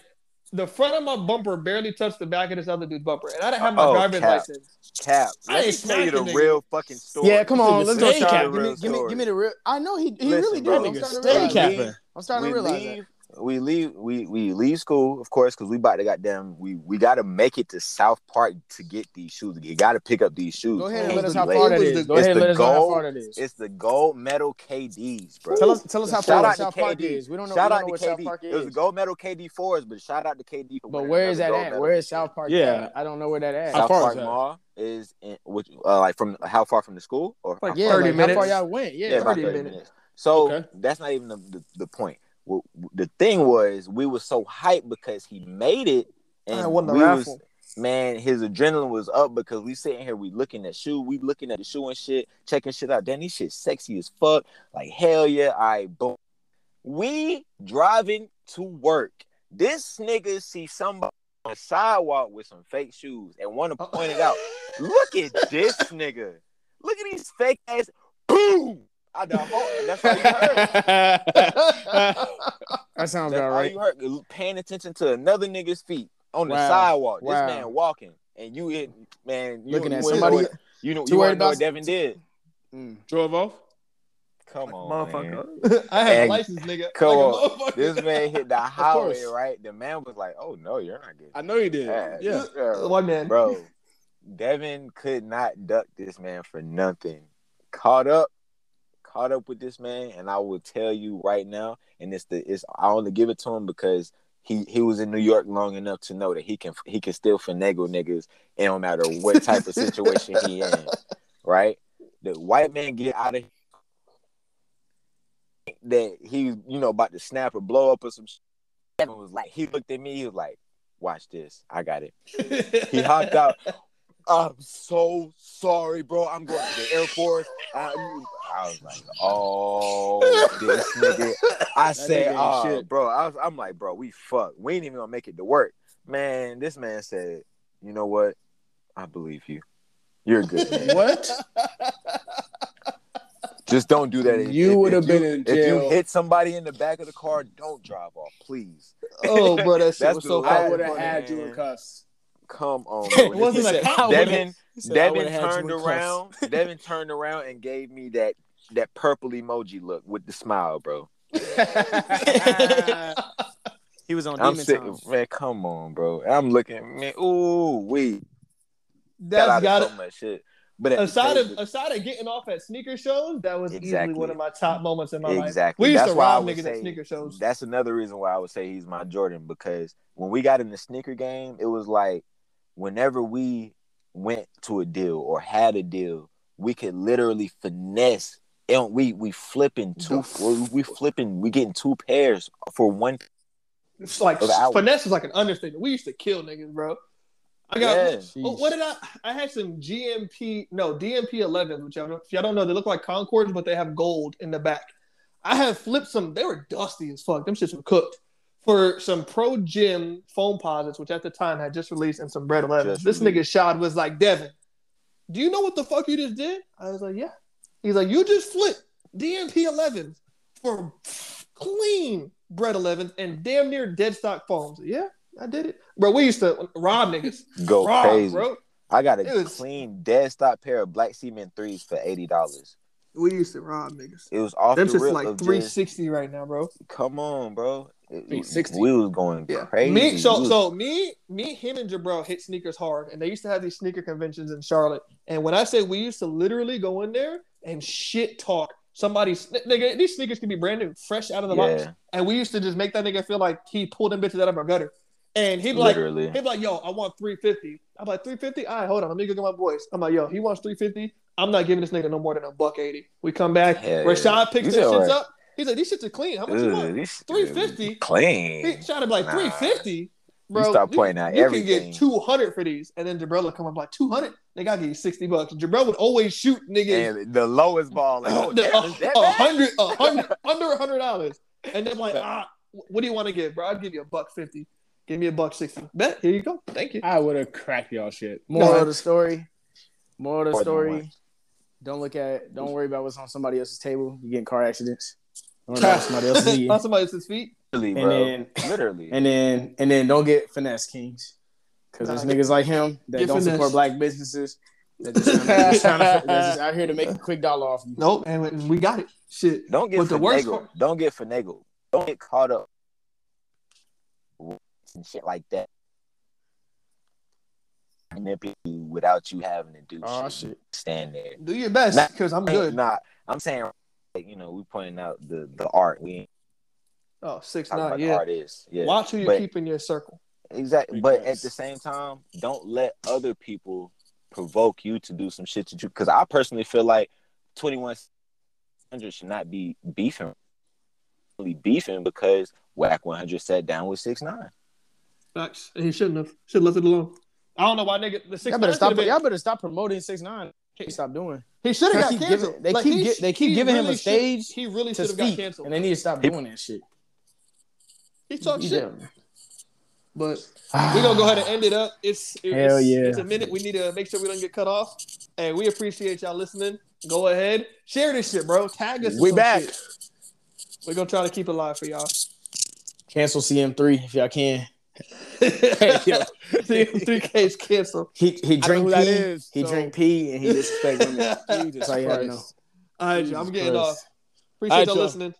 the front of my bumper barely touched the back of this other dude's bumper. And I didn't have my Oh, driver's cap. license. Cap, I let me tell you the smacking real fucking story. Yeah, come on, let's go, Stay Sean. capping. Give me, give me, give me the real. I know he, he Listen, really bro. did. I'm starting to stay realize capping. that. I'm starting to realize leave, we leave, we we leave school, of course, because we about to goddamn we we got to make it to South Park to get these shoes. You got to pick up these shoes. Go ahead and let us the how far that is. the- Go it's ahead and the let us know how gold- far that is. It's the gold medal KDs, bro. Tell us, tell us how Shout far out to South Park is. We don't know. Shout we out don't know to where South KD. Park It was the gold medal KD fours, but shout out to KD for But where is that at? medal. Where is South Park? Yeah. at? I don't know where that at. How South far Park is that? Mall is in which uh, like from how far from the school or Like yeah, 30 like, how far y'all went? Yeah, yeah, 30 30 minutes. minutes. So Okay. that's not even the, the, the point. The thing was, we were so hyped because he made it, and the we was man, his adrenaline was up because we sitting here, we looking at shoe, we looking at the shoe and shit, checking shit out. Then these shit sexy as fuck. Like hell yeah, I boom. We driving to work. This nigga see somebody on the sidewalk with some fake shoes and want to point it out. Look at this nigga. Look at these fake ass. Boom. I the whole, that's all you heard. That sounds That's about all right. you heard. Paying attention to another nigga's feet on the sidewalk. Wow. This man walking, and you hit man. You, Looking you at know somebody. what- You know, you worried know about- what Devin did? Mm. Drove off. Come on, man. Motherfucker. I had And a license, nigga. come like on. This man hit the highway, right? The man was like, "Oh no, you're not getting." I know you did. Yeah, Yeah. yeah. One man. bro. Devin could not duck this man for nothing. Caught up, caught up with this man, and I will tell you right now, and it's the it's I only give it to him because he he was in New York long enough to know that he can he can still finagle niggas. It don't matter what type of situation he in, right? The white man get out of that he you know about to snap or blow up or some. Shit. Was like he looked at me, he was like, "Watch this, I got it." He hopped out. I'm so sorry, bro. I'm going to the Air Force. I, I was like, oh, this nigga. I said, nigga oh, shit. bro. I was, I'm like, bro, we fuck. We ain't even gonna make it to work, man. This man said, you know what? I believe you. You're good. Man. What? Just don't do that. If- You would have been you- in jail. If you hit somebody in the back of the car, don't drive off, please. oh, bro, that shit That's was the so last I would have had you man. in cuffs. Come on, It wasn't a said, cop. Devin, He said, I Devin would've had you turned around. Devin turned around and gave me that that purple emoji look with the smile, bro. He was on I'm demon sitting, time. man. Come on, bro. I'm looking, man. Ooh, we That's out got of it. so much shit. But Aside same- of aside of getting off at sneaker shows, that was Exactly. easily one of my top moments in my life. exactly, We used that's to why rob would niggas say at sneaker shows. that's another reason why I would say he's my Jordan because when we got in the sneaker game, it was like whenever we went to a deal or had a deal, we could literally finesse. And we we flipping two, we flipping, we getting two pairs for one It's like finesse is like an understatement. We used to kill niggas, bro. I got Yeah. oh, what did I? I had some GMP, no DMP 11, which y'all, if y'all don't know, they look like Concords, but they have gold in the back. I have flipped some. They were dusty as fuck. Them shits were cooked for some Pro Gym Foamposites, which at the time had just released, and some Bred 11s. Just This released. nigga shot was like, Devin, do you know what the fuck you just did? I was like, yeah. He's like, you just flipped DMP 11s for clean Bred 11s and damn near dead stock foams. Yeah, I did it, bro. We used to rob niggas. go rob, crazy. bro. I got a was- clean dead stock pair of black cement threes for eighty dollars. We used to rob niggas. It was off Them the shit's rip like of just, 360 right now, bro. come on, bro. 360. We was going Yeah. crazy. Me, so was- so me, me, him, and Jabril hit sneakers hard, and they used to have these sneaker conventions in Charlotte. And when I say we used to literally go in there and shit talk somebody's nigga, these sneakers can be brand new, fresh out of the box, and we used to just make that nigga feel like he pulled them bitches out of our gutter. And he'd be like, literally. he'd be like, yo, I want 350. I'm like, 350? All right, hold on, let me go get my boys. I'm like, yo, he wants 350. I'm not giving this nigga no more than a buck 80. We come back, Hell Rashad yeah. picks You them shits alright. up. He's like, these shits are clean. How much you Ugh, want? 350? Clean. He tried to be like Nah. 350. Bro, You start pointing out you everything. can get 200 for these. And then Jabril would come up like 200. They got to give you 60 bucks. Jabril would always shoot niggas and the lowest ball. Like, oh, the- damn, is that a hundred, a hundred, under a hundred dollars. And then like, ah, what do you want to give, bro? I'll give you a buck fifty. Give me a buck sixty. Bet. Here you go. Thank you. I would have cracked y'all shit. Moral No. of the story. Moral of the More story. Don't look at. Don't worry about what's on somebody else's table. You get in car accidents. Don't worry about somebody else's. On somebody else's feet. Literally, And bro. then- Literally. And then and then don't get finesse kings. Because there's Nah, niggas like him that don't finesse. support black businesses. That just to, just to, that's just out here to make a quick dollar off you. Nope, and we got it. Shit. Don't get But the worst finagled. part- Don't get finagled. Don't get caught up and shit like that. Manipulate you without you having to do Oh shit. shit. Stand there. Do your best because I'm good. Not. I'm saying, you know, we pointing out the the art. We ain't Oh, six talking nine. about Yeah. art is. Yeah, Watch who you but- keep in your circle. exactly. But at the same time, don't let other people provoke you to do some shit to you. Because I personally feel like 2100 should not be beefing. Really beefing because Wack 100 sat down with six nine. Facts. And he shouldn't have. Should have left it alone. I don't know why nigga the six Y'all better stop. Y'all better stop promoting six nine. Can't Stop doing. He should have They got canceled. giving- they Like, keep he gi- sh- they keep he giving him a really should- stage He really should have got canceled. and they need to stop He- doing that shit. He talks shit. did. But we're gonna go ahead and end it up. It's, it's Hell yeah. It's a minute. We need to make sure we don't get cut off. And we appreciate y'all listening. Go ahead, share this shit, bro. Tag us. We some back. shit. We're gonna try to keep it live for y'all. Cancel CM3 if y'all can. yo. Three K's canceled. He he know drink pee. that is, he so- drink pee and he disrespect women. Jesus That's all you had to know. Christ. All right, Jesus I'm getting Christ. off. Appreciate All right, y'all y'all. listening.